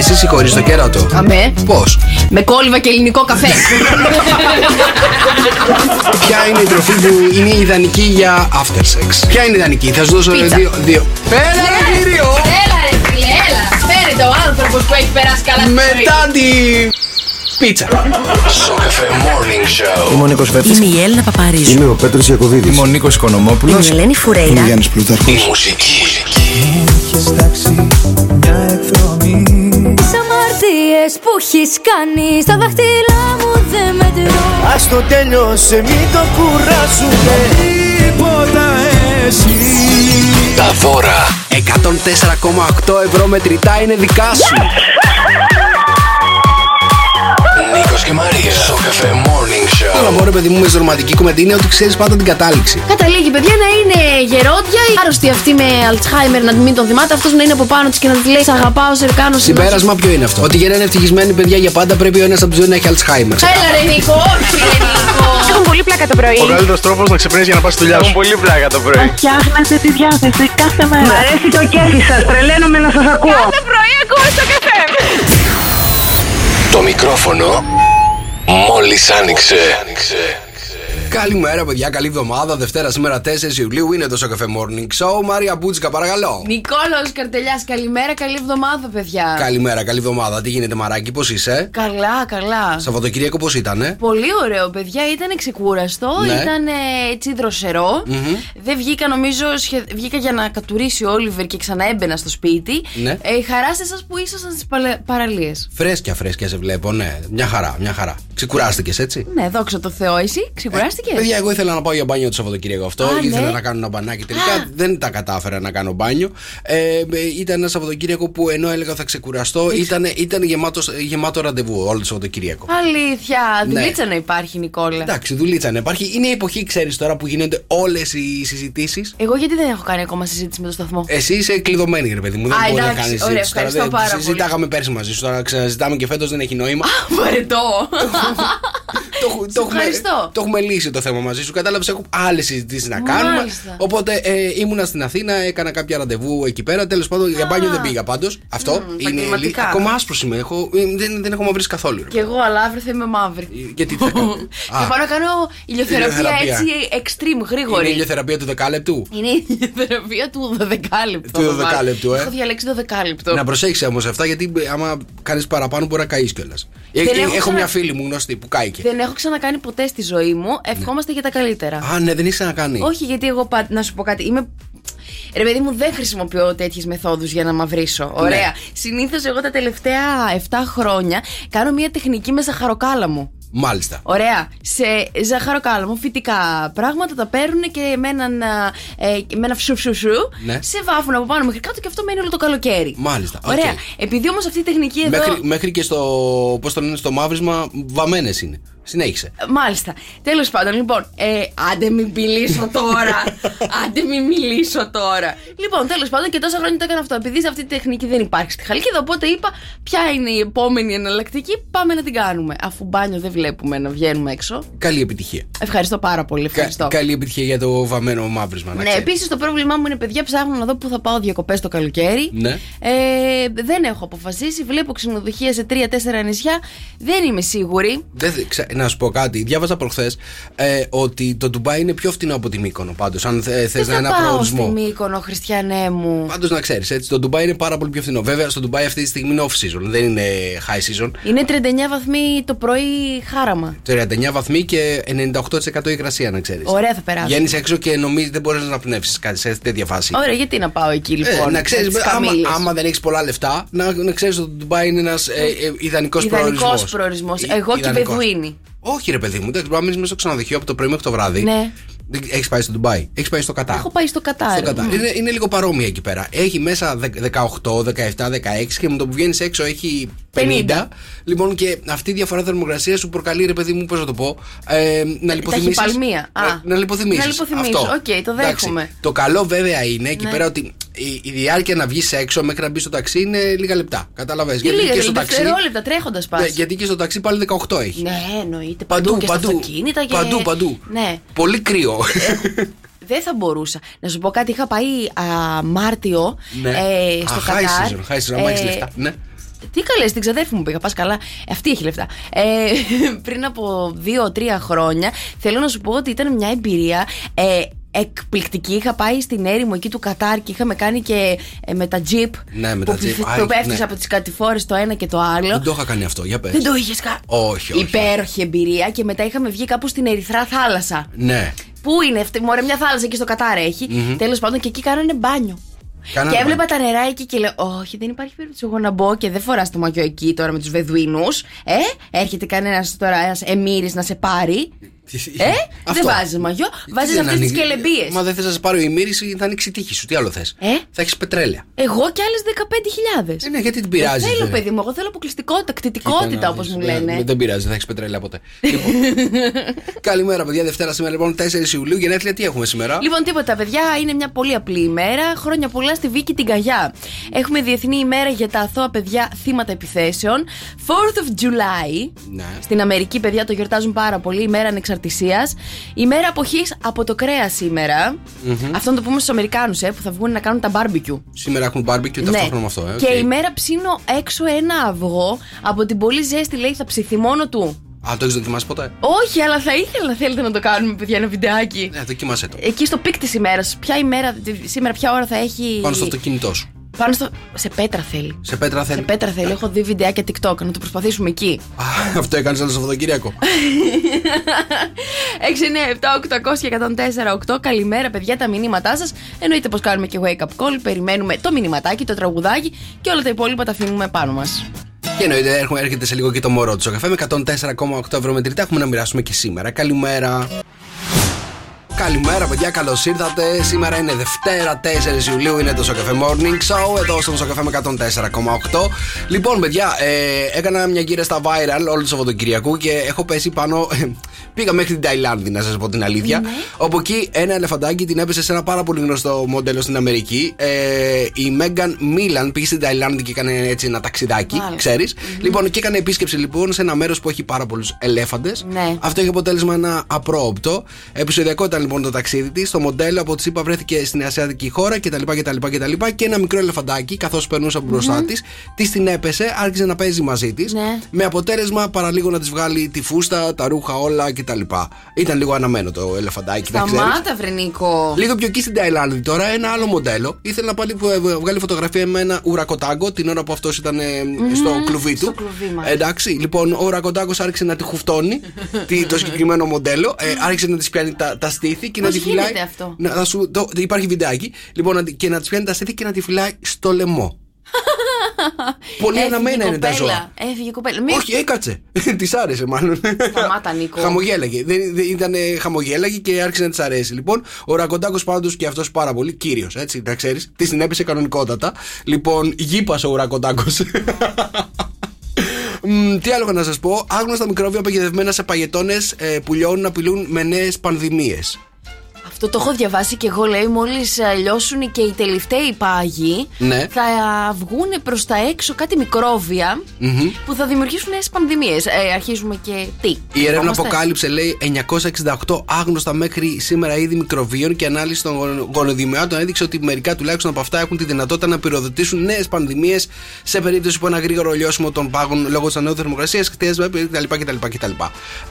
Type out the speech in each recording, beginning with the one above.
εσύ συγχωρείς το κέρατο. Αμέ. Πώς; Με κόλληβα και ελληνικό καφέ. Ποια είναι η τροφή που είναι ιδανική για after sex; Ποια είναι ιδανική, θα σου δώσω Πίτσα. δύο. δύο. Πέρα, ρε κύριο! Έλα ρε φίλε, έλα. Φέρετε ο άνθρωπος που έχει περάσει καλά στη ζωή. Μετά την πίτσα. Σοκαφέ Morning Show. Είμαι ο Νίκος Βέρτης. Είμαι η Έλληνα Παπαρίζου. Είμαι ο Πέτρος Ιακωβίδης. Είμαι ο Νίκος Είμαι Οικονομόπουλος. η Ελένη Φουρέιρα. Είμαι ο Γιάννης Πλούταρχος. Η μουσική. Τι αμαρτίες που έχεις κάνει στα δάχτυλά μου δεν μετρώ. Ας το τέλειωσε μην το κουράσουμε Τίποτα εσύ Τα δώρα. 104,8 ευρώ μετρητά είναι δικά σου. Νίκος και Μαρίας. Σοκαφέ Morning Το Show. μόνο παιδί μου με ρομαντική κομμεντή είναι ότι ξέρεις πάντα την κατάληξη. Καταλήγει, παιδιά, να είναι γερόντια, η άρρωστη αυτή με Αλτσχάιμερ να μην τον θυμάται, αυτός να είναι από πάνω της και να της λέει Σ' αγαπάω, σε κάνω Συμπέρασμα ποιο είναι αυτό; Ότι για να είναι ευτυχισμένοι παιδιά για πάντα πρέπει ο ένας από τους δύο να έχει Alzheimer. Έλα ρε Νίκο, όχι ρε Νίκο. Έχουν πολύ πλάκα το πρωί. Ο καλύτερος τρόπος να ξυπνήσει για να πας στη δουλειά σου. πολύ πλάκα το πρωί. Φτιάχνετε τη διάθεση κάθε μέρα. Μ' αρέσει το κέφι σας. Τρελαίνομαι να σας ακούω. Κάθε πρωί ακούω στο καφέ. Το μικρόφωνο μόλις άνοιξε. Καλημέρα, παιδιά. Καλή εβδομάδα. Δευτέρα σήμερα 4 Ιουλίου είναι το Σοκαφέ Morning Show. Μάρια Μπούτσικα, παρακαλώ. Νικόλαο Καρτελιάς, καλημέρα, καλή εβδομάδα, παιδιά. Καλημέρα, καλή εβδομάδα. Τι γίνεται, Μαράκι, πώς είσαι; Καλά, καλά. Σαββατοκύριακο πώς ήτανε; Πολύ ωραίο, παιδιά. Ήταν ξεκούραστο, Ναι. ήταν ε, έτσι δροσερό. Δεν βγήκα, νομίζω, σχε... βγήκα για να κατουρίσει ο Όλιβερ και ξανά έμπαινα στο σπίτι. Ναι. Ε, χαρά σε εσάς που ήσασταν στις παραλίες. Φρέσκια, φρέσκια σε βλέπω, ναι. Μια χαρά, μια χαρά. Ξεκουράστηκες, έτσι. Ναι, δόξα τω Θεώ, εσύ ξεκουράστηκες; Παιδιά, εγώ ήθελα να πάω για μπάνιο το Σαββατοκύριακο αυτό. Α, ήθελα ναι. να κάνω ένα μπανάκι. Τελικά δεν τα κατάφερα να κάνω μπάνιο. Ε, ε, ήταν ένα Σαββατοκύριακο που ενώ έλεγα θα ξεκουραστώ, ήταν, ήταν γεμάτος, γεμάτο ραντεβού όλο το Σαββατοκύριακο. Αλήθεια, Ναι. δουλίτσα να υπάρχει, Νικόλα. Εντάξει, δουλίτσα να υπάρχει. Είναι η εποχή, ξέρεις τώρα, που γίνονται όλες οι συζητήσεις. Εγώ γιατί δεν έχω κάνει ακόμα συζήτηση με το σταθμό; Εσύ είσαι κλειδωμένη, ρε παιδί μου. Δεν Α, μπορεί να εντάξει, κάνεις ωραία, συζήτηση. τώρα. ευχαριστώ Δεν- πάρα πολύ. Συζητάγαμε πέρσι μαζί σου. Τώρα ξαναζητάμε και φέτος δεν έχει νόημα. Βαρετό. το, έχω- το, έχουμε, ευχαριστώ. το έχουμε λύσει το θέμα μαζί σου. Κατάλαβες, έχω άλλες συζητήσεις να κάνουμε. Μάλιστα. Οπότε ε, ήμουνα στην Αθήνα, έκανα κάποια ραντεβού εκεί πέρα. Τέλος πάντων, για μπάνιο δεν πήγα πάντως. Αυτό είναι. επαγγελματικά. λι- Ακόμα άσπρο είμαι. Έχω, ε, δεν, δεν έχω μαυρίσει καθόλου. ρε. Κι εγώ, αλλά αύριο θα είμαι μαύρη. Γιατί τι θα κάνω; Θα πάω να κάνω ηλιοθεραπεία ηλιοθεραπεία. έτσι extreme, Είναι γρήγορη. η ηλιοθεραπεία του δεκάλεπτου; Είναι η ηλιοθεραπεία του 12λεπτου. Του 12λεπτου, ε. Έχω διαλέξει 12λεπτο. Να προσέξει όμως αυτά γιατί ε, άμα κάνεις παραπάνω μπορεί να καείς κιόλας. Δεν έχω έχω ξανα- μια φίλη μου γνωστή που κάηκε. Δεν έχω ξανακάνει ποτέ στη ζωή μου. Ευχόμαστε για τα καλύτερα. Α, ναι, δεν έχεις ξανακάνει. Όχι, γιατί εγώ πα- να σου πω κάτι. Είμαι. Ρε παιδί μου, δεν χρησιμοποιώ τέτοιες μεθόδους για να μαυρίσω. Ωραία. Ναι. Συνήθως εγώ τα τελευταία 7 χρόνια κάνω μια τεχνική με ζαχαροκάλαμο. Μάλιστα. Ωραία. Σε ζαχαροκάλαμο, φυτικά πράγματα τα παίρνουν και με έναν α, ε, με ένα φσου φσου φσου, Ναι. σε βάφουν από πάνω μέχρι κάτω και αυτό μένει όλο το καλοκαίρι. Μάλιστα, οκ. Ωραία. Επειδή όμως αυτή η τεχνική εδώ. Μέχρι, μέχρι και στο. Πώς το λένε, στο μαύρισμα, βαμμένες είναι. Συνέχισε. Μάλιστα. Τέλος πάντων, λοιπόν, ε, άντε μην μιλήσω τώρα. άντε μην μιλήσω τώρα. Λοιπόν, τέλος πάντων και τόσα χρόνια το έκανα αυτό. Επειδή σε αυτή τη τεχνική δεν υπάρχει στη Χαλκίδα, οπότε είπα ποια είναι η επόμενη εναλλακτική. Πάμε να την κάνουμε. Αφού μπάνιο δεν βλέπουμε να βγαίνουμε έξω. Καλή επιτυχία. Ευχαριστώ πάρα πολύ. Κα- Ευχαριστώ. καλή επιτυχία για το βαμμένο μαύρισμα. Να Ναι, ξέρεις. επίσης το πρόβλημά μου είναι παιδιά ψάχνω να δω πού θα πάω διακοπές το καλοκαίρι. Ναι. Ε, δεν έχω αποφασίσει. Βλέπω ξενοδοχεία σε τρία-τέσσερα νησιά. Δεν είμαι σίγουρη. Δεν, θε- ξα- να σου πω κάτι. Διάβαζα προχθές ε, ότι το Ντουμπάι είναι πιο φθηνό από τη Μύκονο. Πάντως, αν θε Δεν να θα ένα πάω προορισμό. στη Μύκονο, Χριστιανέ μου; Πάντως να ξέρεις, έτσι. Το Ντουμπάι είναι πάρα πολύ πιο φθηνό. Βέβαια, στο Ντουμπάι αυτή τη στιγμή είναι off season. Δεν είναι high season. Είναι 39 βαθμοί το πρωί χάραμα. 39 βαθμοί και 98% υγρασία, να ξέρεις. Ωραία θα περάσουμε. Βγαίνεις έξω και νομίζεις δεν μπορείς να πνεύσεις κάτι σε τέτοια φάση. Ωραία, γιατί να πάω εκεί λοιπόν; Ε, να ξέρεις, με τις άμα, καμήλες. άμα δεν έχεις πολλά λεφτά, να, να ξέρεις ότι το Ντουμπάι είναι ένας ε, ε, ιδανικός προορισμός. Ιδανικός προορισμός. Εγώ και Βεδουίνη. Όχι, ρε παιδί μου, εντάξει, μπορεί να μείνεις μέσα στο ξενοδοχείο από το πρωί μέχρι το βράδυ. Ναι. Έχεις πάει στο Ντουμπάι, έχεις πάει στο Κατάρ. Έχω πάει στο Κατάρ. Στο Κατάρ. Μμ. Είναι, είναι λίγο παρόμοια εκεί πέρα. Έχει μέσα δε- 18, 17, 16 και με το που βγαίνεις έξω έχει 50. 50. Λοιπόν, και αυτή η διαφορά θερμοκρασία σου προκαλεί, ρε παιδί μου, πώς να το πω, ε, να λιποθυμήσεις. Ταχυπαλμία. Α. να λιποθυμήσεις. Να λιποθυμήσω. Οκ, το δέχομαι. Το καλό βέβαια είναι εκεί Ναι. πέρα ότι η, η διάρκεια να βγεις έξω μέχρι να μπεις στο ταξί είναι λίγα λεπτά. Κατάλαβες; Και λίγα δευτερόλεπτα τρέχοντας πας. Ναι, γιατί και στο ταξί πάλι 18 έχεις. Ναι, εννοείται. Παντού, και στα αυτοκίνητα και. Παντού, παντού. Ναι. Πολύ κρύο. Δεν θα μπορούσα. Να σου πω κάτι, είχα πάει α, Μάρτιο Ναι. ε, στο Α, high Κατάρ. season, high season, άμα έχεις Ε, λεφτά. Ναι. Τι καλές, στην ξαδέρφη μου πήγα, πας καλά. Ε, αυτή έχει λεφτά. Ε, πριν από δύο-τρία χρόνια, θέλω να σου πω ότι ήταν μια εμπειρία. Ε, Εκπληκτική. Είχα πάει στην έρημο εκεί του Κατάρ και είχαμε κάνει και ε, με τα jeep. Ναι, με τα που jeep. που Άι, πέφτεις ναι. από τις κατηφόρες το ένα και το άλλο. Δεν το είχα κάνει αυτό, για πες. Δεν το είχες κάνει. Όχι, όχι. Υπέροχη εμπειρία και μετά είχαμε βγει κάπου στην Ερυθρά θάλασσα. Ναι. Πού είναι αυτή, μωρέ, μια θάλασσα εκεί στο Κατάρ έχει. Τέλος πάντων και εκεί κάνανε μπάνιο. Κάνανε και έβλεπα μπάνιο. τα νερά εκεί και λέω: Όχι, δεν υπάρχει περίπτωση εγώ να μπω και δεν φοράς το μαγιό εκεί τώρα με τους Βεδουίνου. Ε, έρχεται κανένας τώρα ένας εμμύρης να σε πάρει. Ε, δεν βάζεις μαγιό, βάζεις αυτές τις κελεμπίες. Μα δεν θες να σε πάρει ο ημίρη ή θα ανοίξει η τύχη σου. Τι άλλο θες; Ε; Θα έχεις πετρέλαια. Εγώ κι άλλες 15.000. Ε, ναι, γιατί την πειράζεις. Δεν θέλω, δε. παιδί μου, εγώ θέλω αποκλειστικότητα, κτητικότητα Κοίτα να όπω δεις. μου Ναι, λένε. ναι, Δεν πειράζει, δεν θα έχεις πετρέλαια ποτέ. Λοιπόν, καλημέρα, παιδιά. Δευτέρα σήμερα, λοιπόν, 4 Ιουλίου. Γενέθλια, τι έχουμε σήμερα; Λοιπόν, τίποτα, παιδιά, είναι μια πολύ απλή ημέρα. Χρόνια πολλά στη Βίκη την Καγιά. Έχουμε Διεθνή ημέρα για τα αθώα παιδιά θύματα επιθέσεων. 4th of July. Ναι. Στην Αμερική, παιδιά, το γιορτάζουν πάρα πολύ. Ημέρα ανεξαρτησίας. Ημέρα αποχής από το κρέα σήμερα. Αυτό να το πούμε στους Αμερικάνους, ε, που θα βγουν να κάνουν τα barbecue. Σήμερα έχουν barbecue ταυτόχρονα με αυτό. Ε, Και οκ. η μέρα ψήνω έξω ένα αυγό από την πολύ ζέστη, λέει, θα ψηθεί μόνο του. Α, το έχεις δοκιμάσει ποτέ; Όχι, αλλά θα ήθελα να θέλετε να το κάνουμε, παιδιά, ένα βιντεάκι. Ναι, δοκίμασέ το. Εκεί στο peak της ημέρας, ποια ημέρα, σήμερα, ποια ώρα θα έχει. Πάνω στο αυτοκίνητό σου. Πάνω στο. Σε πέτρα θέλει. Σε πέτρα Σε θέλει. πέτρα θέλει. Έχω δει βιντεάκια TikTok, να το προσπαθήσουμε εκεί. Α, Αυτό έκανες το Σαββατοκύριακο. 6, 9, 7, 800 και 104, 8. Καλημέρα, παιδιά, τα μηνύματά σας. Εννοείται πως κάνουμε και wake up call. Περιμένουμε το μηνυματάκι, το τραγουδάκι και όλα τα υπόλοιπα τα αφήνουμε πάνω μας. Και εννοείται έρχομαι- έρχεται σε λίγο και το μωρό του. Ο καφέ με 104,8 ευρώ μετρητά έχουμε να μοιράσουμε και σήμερα. Καλημέρα. Καλημέρα, παιδιά, καλώς ήρθατε. Σήμερα είναι Δευτέρα, 4 Ιουλίου, είναι το Σοκαφέ Morning Show. Εδώ στο Σοκαφέ με 104,8. Λοιπόν, παιδιά, ε, έκανα μια γύρα στα viral όλο το Σαββατοκυριακό και έχω πέσει πάνω. Πήγα μέχρι την Ταϊλάνδη, να σας πω την αλήθεια. Όπου εκεί ένα ελεφαντάκι την έπεσε σε ένα πάρα πολύ γνωστό μοντέλο στην Αμερική. Ε, η Μέγαν Μίλαν πήγε στην Ταϊλάνδη και έκανε έτσι ένα ταξιδάκι, Μάλιστα. ξέρεις. Λοιπόν, και έκανε επίσκεψη λοιπόν σε ένα μέρος που έχει πάρα πολλούς ελέφαντες. Ναι. Αυτό έχει αποτέλεσμα ένα απρόοπτο. Επισοδιακό ήταν λοιπόν το ταξίδι της. Το μοντέλο από τη ΣΥΠΑ βρέθηκε στην Ασιατική χώρα κτλ. κτλ, κτλ. Και ένα μικρό ελεφαντάκι, καθώς περνούσε από μπροστά της, της την έπεσε, άρχισε να παίζει μαζί της. Ναι. Με αποτέλεσμα παραλίγο να της βγάλει τη φούστα, τα ρούχα όλα κτλ. Ήταν λίγο αναμένο το ελεφαντάκι, να ξέρεις. Σταμάτα, βρενικό. Λίγο πιο εκεί στην Ταϊλάνδη τώρα, ένα άλλο μοντέλο. Ήθελε να πάλι βγάλει φωτογραφία με ένα ουρακοτάγκο την ώρα που αυτός ήταν ε, στο κλουβί του. στο κλουβί, μάλιστα. Εντάξει, λοιπόν, ο ουρακοτάγκος άρχισε να τη χουφτώνει τι- το συγκεκριμένο μοντέλο. Ε, άρχισε να της πιάνει τα, τα στήθη και να Πώς τη φυλάει. γίνεται αυτό; Να, θα σου, το, υπάρχει βιντεάκι. Λοιπόν, να, τη- και να της πιάνει τα στήθη και να τη φυλάει στο λαιμό. Πολύ Έφυγε αναμένα η είναι τα κοπέλα. ζώα. Έφυγε η κοπέλα. Μη- Όχι, έκατσε. της άρεσε μάλλον. Σταμάτα, Νίκο. Χαμογέλαγε. Δεν, δεν ήταν ε, χαμογέλαγε και άρχισε να της αρέσει. Λοιπόν, ο Ρακοντάκος πάντως και αυτός πάρα πολύ κύριος, έτσι, να ξέρεις. Τη την έπεσε κανονικότατα. Λοιπόν, γήπασε ο Ρακοντάκος. Μ, τι άλλο είχα να σας πω. Άγνωστα μικρόβια παγιδευμένα σε παγετώνες ε, που λιώνουν απειλούν με νέες πανδημίες. Αυτό το έχω διαβάσει και εγώ. Λέει, μόλις λιώσουν και οι τελευταίοι πάγοι, Ναι. θα βγουν προς τα έξω κάτι μικρόβια που θα δημιουργήσουν νέες πανδημίες. Ε, αρχίζουμε και τι. Η έρευνα Φοβόμαστε. αποκάλυψε, λέει, 968 άγνωστα μέχρι σήμερα είδη μικροβίων και ανάλυση των γονο- γονοδημιάτων έδειξε ότι μερικά τουλάχιστον από αυτά έχουν τη δυνατότητα να πυροδοτήσουν νέες πανδημίες σε περίπτωση που ένα γρήγορο λιώσιμο των πάγων λόγω της ανώτερη θερμοκρασίας, κτίασμα κτλ. κτλ, κτλ.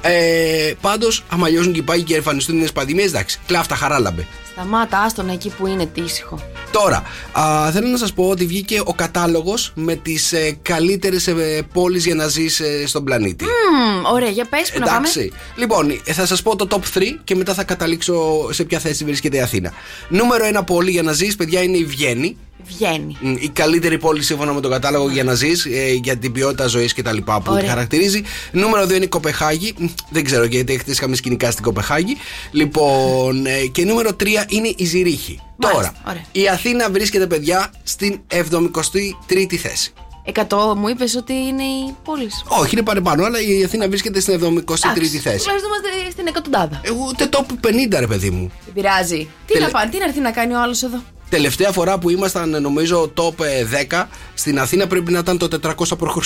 Ε, Πάντως, άμα λιώσουν και οι πάγοι και εμφανιστούν νέες πανδημίες, εντάξει, κλάφτα χαράλαμπε. Σταμάτα, άστον εκεί που είναι τι ήσυχο. Τώρα, α, θέλω να σας πω ότι βγήκε ο κατάλογος με τις ε, καλύτερες ε, πόλεις για να ζεις στον πλανήτη. Μμμ, ωραία, για πες που να πάμε. Εντάξει. Λοιπόν, ε, θα σας πω το top 3 και μετά θα καταλήξω σε ποια θέση βρίσκεται η Αθήνα. Νούμερο 1 πόλη για να ζεις, παιδιά, είναι η Βιέννη. Βγαίνει. Μ, Η καλύτερη πόλη σύμφωνα με τον κατάλογο για να ζεις, για την ποιότητα ζωής και τα λοιπά που Ωραία. τη χαρακτηρίζει. Νούμερο 2 είναι η Κοπεχάγη. Μ, Δεν ξέρω γιατί έχετε είχαμε σκηνικά στην Κοπεχάγη. Λοιπόν, ε, και νούμερο 3 είναι η Ζηρίχη. Μάλιστα, Τώρα, ωραία. η Αθήνα βρίσκεται, παιδιά, στην 73η θέση. 100 μου είπες ότι είναι η πόλη. Όχι, είναι παραπάνω, αλλά η Αθήνα βρίσκεται στην 73η θέση. Τουλάχιστον είμαστε στην εκατοντάδα. Εγώ ούτε top 50, ρε παιδί μου. Δεν πειράζει. Τι Τελε- να πάνε, τι να έρθει να κάνει ο άλλος εδώ; Τελευταία φορά που ήμασταν, νομίζω, top ε, 10 στην Αθήνα πρέπει να ήταν το 400 π.Χ.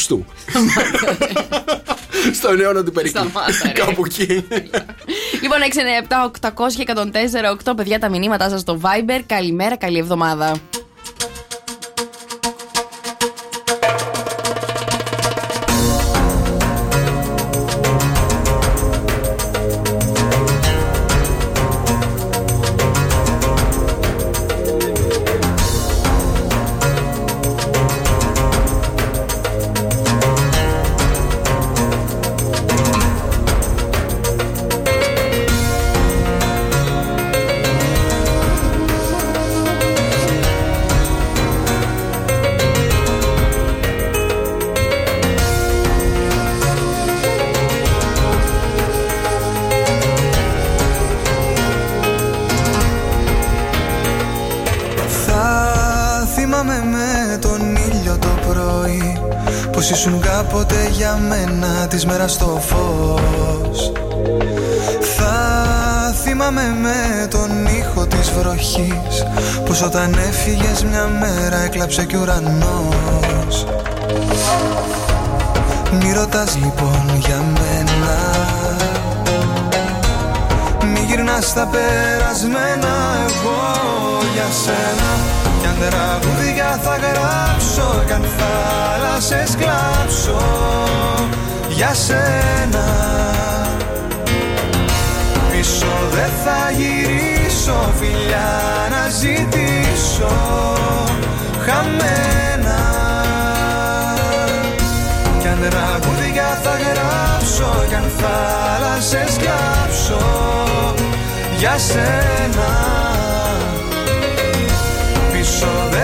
Στον αιώνα του Περικλή. Σταμάτα, ρε. Κάπου εκεί. Λοιπόν, 697 800 και 104 8 παιδιά τα μηνύματά σας στο Viber. Καλημέρα, καλή εβδομάδα. Ήσουν κάποτε για μένα της μέρας το φως. Θα θυμάμαι με τον ήχο της βροχής Πως όταν έφυγες μια μέρα έκλαψε κι ουρανός. Μη ρωτάς λοιπόν για μένα Μη γυρνάς τα περασμένα εγώ για σένα. Κι αν τραγούδια θα γράψω Κι αν θάλασσες κλάψω Για σένα. Πίσω δεν θα γυρίσω Φιλιά να ζητήσω Χαμένα. Κι αν τραγούδια θα γράψω Κι αν θάλασσες κλάψω Για σένα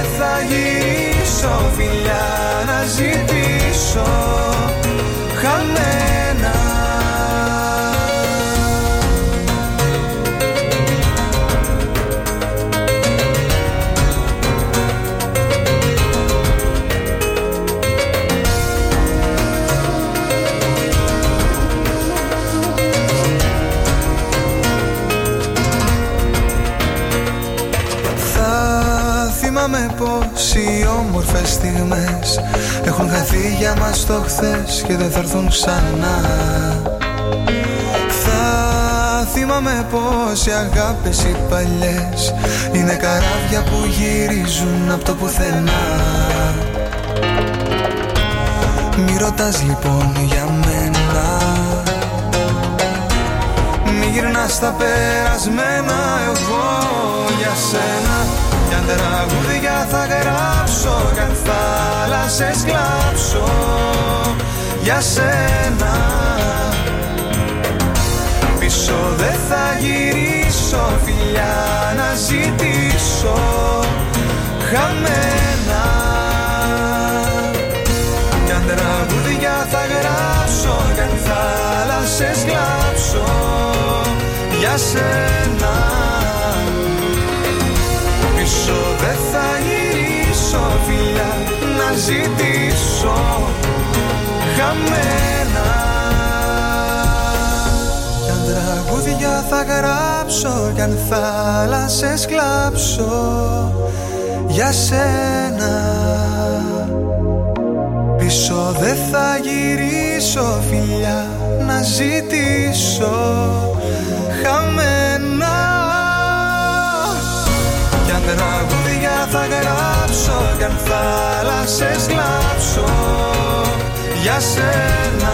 δεν θα γυρίσω Φιλιά να ζητήσω. Χαμένα πως οι όμορφες στιγμές Έχουν χαθεί για μας το χθες και δεν θα έρθουν ξανά. Θα θυμάμαι πως οι αγάπες οι παλιές Είναι καράβια που γυρίζουν από το πουθενά. Μη ρωτάς λοιπόν για μένα. Μη γυρνάς τα περασμένα εγώ για σένα Κι αν τραγούδια θα γράψω Κι αν θάλασσες κλάψω Για σένα. Πίσω δεν θα γυρίσω Φιλιά να ζητήσω Χαμένα. Κι αν τραγούδια θα γράψω Κι αν θάλασσες κλάψω Για σένα. Πίσω δεν θα γυρίσω Φιλιά να ζητήσω Χαμένα. Κι αν τραγούδια θα γράψω Κι αν θάλασσες κλάψω Για σένα. Πίσω δεν θα γυρίσω φιλιά να ζητήσω θα γράψω Κι αν θάλασσες κλάψω για σένα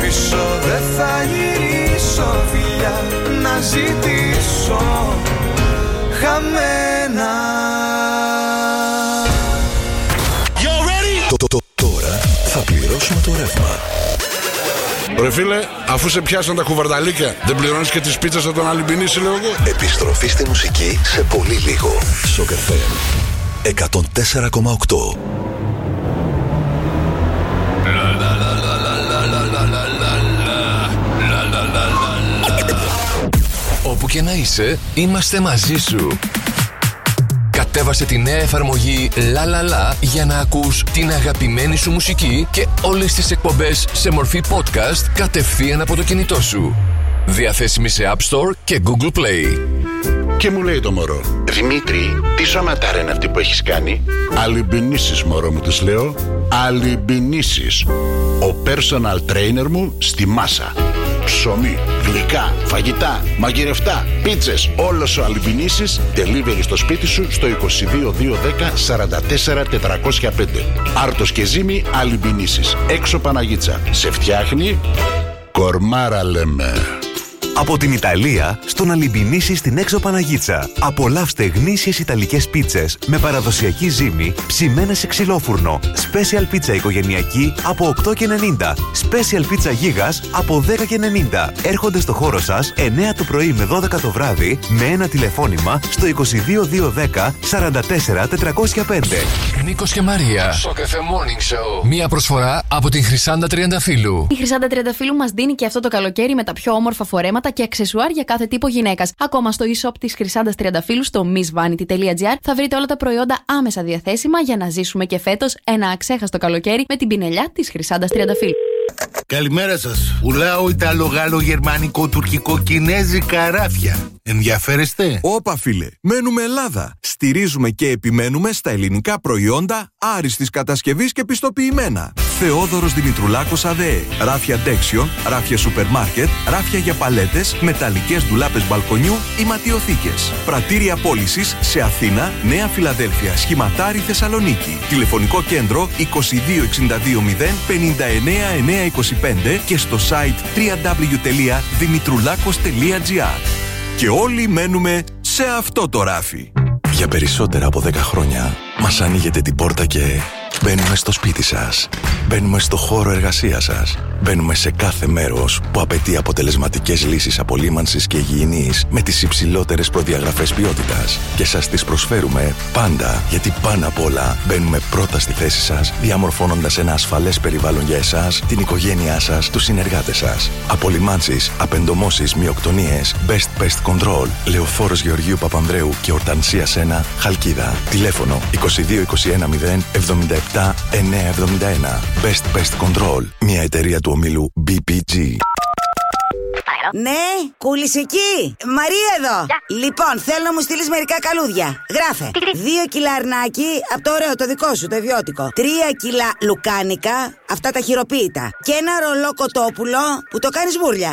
Πίσω δεν θα γυρίσω φιλιά να ζητήσω χαμένα Το, το, το, τώρα θα πληρώσουμε το ρεύμα. Ρε φίλε, αφού σε πιάσαν τα κουβαρνταλίκια, δεν πληρώνεις και τις πίτσες από τον Αλυμπινίση, λέω εγώ. Επιστροφή στη μουσική σε πολύ λίγο. Σοκ FM 104,8. Όπου και να είσαι, είμαστε μαζί σου. Κατέβασε τη νέα εφαρμογή La La La για να ακούς την αγαπημένη σου μουσική και όλες τις εκπομπές σε μορφή podcast κατευθείαν από το κινητό σου. Διαθέσιμη σε App Store και Google Play. Και μου λέει το μωρό, Δημήτρη, τι σωματάρα είναι αυτή που έχεις κάνει; Αλυμπινίσεις μωρό μου της λέω, Αλυμπινίσεις. Ο personal trainer μου στη μάσα. Ψωμί, γλυκά, φαγητά, μαγειρευτά, πίτσες, όλος ο Αλυμπινίσεις, delivery στο σπίτι σου στο 22210 44 405. Άρτος και ζύμη Αλυμπινίσεις. Έξω Παναγίτσα. Σε φτιάχνει κορμάρα λέμε. Από την Ιταλία στον Αλυμπινίση στην έξω Παναγίτσα. Απολαύστε γνήσιες Ιταλικές πίτσες με παραδοσιακή ζύμη, ψημένες σε ξυλόφουρνο. Special πίτσα οικογενειακή από 8,90. Special πίτσα γίγας από 10,90. Έρχονται στο χώρο σας 9 το πρωί με 12 το βράδυ με ένα τηλεφώνημα στο 22210 44 405. Νίκος και Μαρία. Σοκ FM Morning Show. Μία προσφορά από την Χρυσάντα Τριανταφύλου. Η Χρυσάντα Τριανταφύλου μας δίνει και αυτό το καλοκαίρι με τα πιο όμορφα φορέματα στήματα και αξεσουάρ για κάθε τύπο γυναίκας. Ακόμα στο e-shop της Χρυσάντας Τριανταφύλου στο missvanity.gr θα βρείτε όλα τα προϊόντα άμεσα διαθέσιμα για να ζήσουμε και φέτος ένα αξέχαστο καλοκαίρι με την πινελιά της Χρυσάντας Τριανταφύλου. Καλημέρα σας. Πουλάω Ιταλο, Γάλλο, Γερμανικό, Τουρκικό, Κινέζικα ράφια. Ενδιαφέρεστε; Όπα φίλε, μένουμε Ελλάδα. Στηρίζουμε και επιμένουμε στα ελληνικά προϊόντα άριστης κατασκευής και πιστοποιημένα. Θεόδωρος Δημητρουλάκος ΑΔΕ. Ράφια Ντέξιον, ράφια σούπερ μάρκετ, ράφια για παλέτες, μεταλλικές ντουλάπες μπαλκονιού ή ματιοθήκες. Πρατήρια πώλησης σε Αθήνα, Νέα Φιλαδέλφια, Σχηματάρι Θεσσαλονίκη. Τηλεφωνικό κέντρο 22620 59925 και στο site www.dimitroulakos.gr Και όλοι μένουμε σε αυτό το ράφι. Για περισσότερα από 10 χρόνια μας ανοίγετε την πόρτα και μπαίνουμε στο σπίτι σας. Μπαίνουμε στο χώρο εργασίας σας. Μπαίνουμε σε κάθε μέρος που απαιτεί αποτελεσματικές λύσεις απολύμανσης και υγιεινής με τις υψηλότερες προδιαγραφές ποιότητας. Και σας τις προσφέρουμε πάντα, γιατί πάνω απ' όλα μπαίνουμε πρώτα στη θέση σας, διαμορφώνοντας ένα ασφαλές περιβάλλον για εσάς, την οικογένειά σας, τους συνεργάτες σας. Απολυμάνσεις, απεντομώσεις, μειοκτονίες, Best Pest Control, Λεωφόρος Γεωργίου Παπανδρέου και Ορτανσίας Σένα, Χαλκίδα. Τηλέφωνο 2221 0 77 971. Best Pest Control, μια εταιρεία του ομίλου BPG. Ναι, κουλισική. Μαρία εδώ. Λοιπόν, θέλω να μου στείλεις μερικά καλούδια. Γράφε. Δύο κιλά αρνάκι από το ωραίο, το δικό σου, το ιδιώτικο. Τρία κιλά λουκάνικα, αυτά τα χειροποίητα. Και ένα ρολό κοτόπουλο που το κάνεις μπουρλια.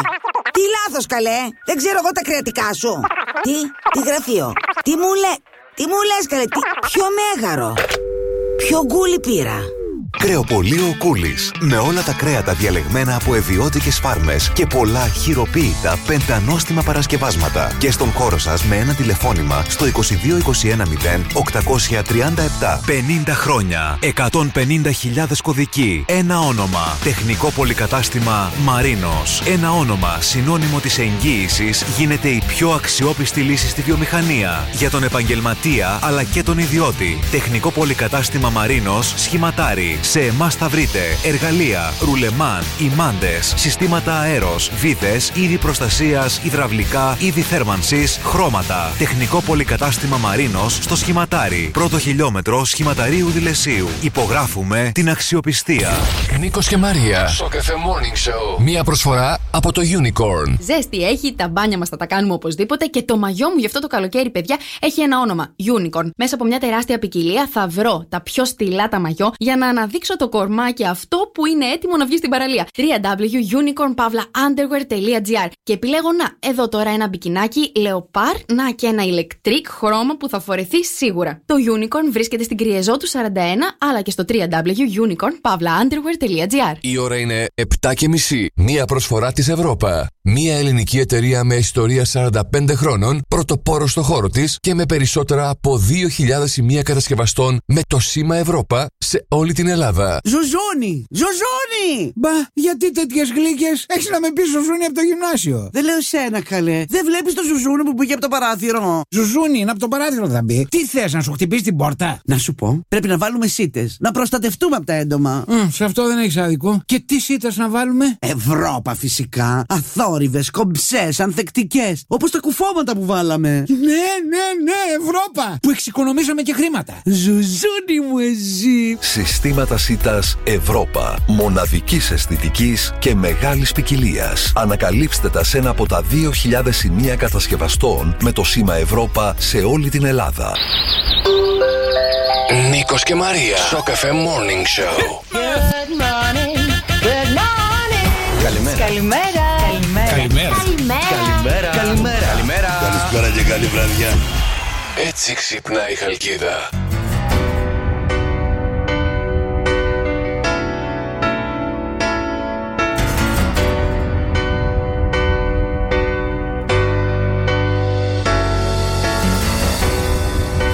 Τι λάθος, καλέ. Δεν ξέρω εγώ τα κρεατικά σου. Τι, τι γραφείο. Τι μου λε. Τι μου λες καλέ, τι, ποιο μέγαρο. Ποιο γκούλι πήρα; Κρεοπολείο Κούλης. Με όλα τα κρέατα διαλεγμένα από ευιώτικε φάρμες και πολλά χειροποίητα πεντανόστιμα παρασκευάσματα. Και στον χώρο σας με ένα τηλεφώνημα στο 2221 837. 50 χρόνια. 150.000 κωδικοί. Ένα όνομα. Τεχνικό πολυκατάστημα Μαρίνος. Ένα όνομα συνώνυμο της εγγύησης γίνεται η πιο αξιόπιστη λύση στη βιομηχανία. Για τον επαγγελματία αλλά και τον ιδιώτη. Τεχνικό πολυκατάστημα Μαρίνος σχηματάρει. Σε εμάς θα βρείτε εργαλεία, ρουλεμάν, ημάντες, συστήματα αέρος, βίδες, είδη προστασίας, υδραυλικά, είδη θέρμανσης, χρώματα. Τεχνικό πολυκατάστημα Μαρίνος στο σχηματάρι. Πρώτο χιλιόμετρο σχηματαρίου Δηλεσίου. Υπογράφουμε την αξιοπιστία. Νίκος και Μαρία. Στο καφέ Morning Show. Μία προσφορά από το Unicorn. Ζέστη έχει, τα μπάνια μας θα τα κάνουμε οπωσδήποτε και το μαγιό μου γι' αυτό το καλοκαίρι, παιδιά, έχει ένα όνομα. Unicorn. Μέσα από μια τεράστια ποικιλία θα βρω τα πιο στυλά τα μαγιό για να αναδείξω το κορμάκι αυτό που είναι έτοιμο να βγει στην παραλία. www.unicornpavlaunderwear.gr Και επιλέγω να, εδώ τώρα ένα μπικινάκι λεοπάρ, να και ένα ηλεκτρικ χρώμα που θα φορεθεί σίγουρα. Το Unicorn βρίσκεται στην Κριεζό του 41, αλλά και στο www.unicornpavlaunderwear.gr Η ώρα είναι 7 και μισή. Μία προσφορά της Ευρώπα. Μία ελληνική εταιρεία με ιστορία 45 χρόνων, πρωτοπόρο στο χώρο της και με περισσότερα από 2.000 σημεία κατασκευαστών με το σήμα Ευρώπα σε όλη την Ελλάδα. Ζουζούνι! Ζουζούνι! Μπα, γιατί τέτοιες γλύκες; Έχεις να με πεις Ζουζούνι από το γυμνάσιο; Δεν λέω σένα, καλέ. Δεν βλέπεις το Ζουζούνι που πήγε από το παράθυρο; Ζουζούνι, είναι από το παράθυρο θα μπει. Τι θες να σου χτυπήσει την πόρτα; Να σου πω, πρέπει να βάλουμε σίτες. Να προστατευτούμε από τα έντομα. Mm, σε αυτό δεν έχεις άδικο. Και τι σίτες να βάλουμε; Ευρώπα φυσικά. Αθόρυβες, κομψές, ανθεκτικές. Όπως τα κουφώματα που βάλαμε. Ναι, ναι, ναι, Ευρώπα. Που εξοικονομήσαμε και χρήματα. Ζουζούνι μου εσύ. Συστήματα σίτας Ευρώπα. Μοναδική αισθητικής και μεγάλης ποικιλία. Ανακαλύψτε τα σε ένα από τα 2.000 σημεία κατασκευαστών με το σήμα Ευρώπα σε όλη την Ελλάδα. Νίκος και Μαρία. Στο καφέ Morning Show. Good morning, good morning. Καλημέρα. Καλημέρα. Καλημέρα. Καλημέρα. Καλημέρα. Καλημέρα. Καλημέρα. Καλησπέρα και καλή βραδιά. Έτσι ξυπνάει η Χαλκίδα.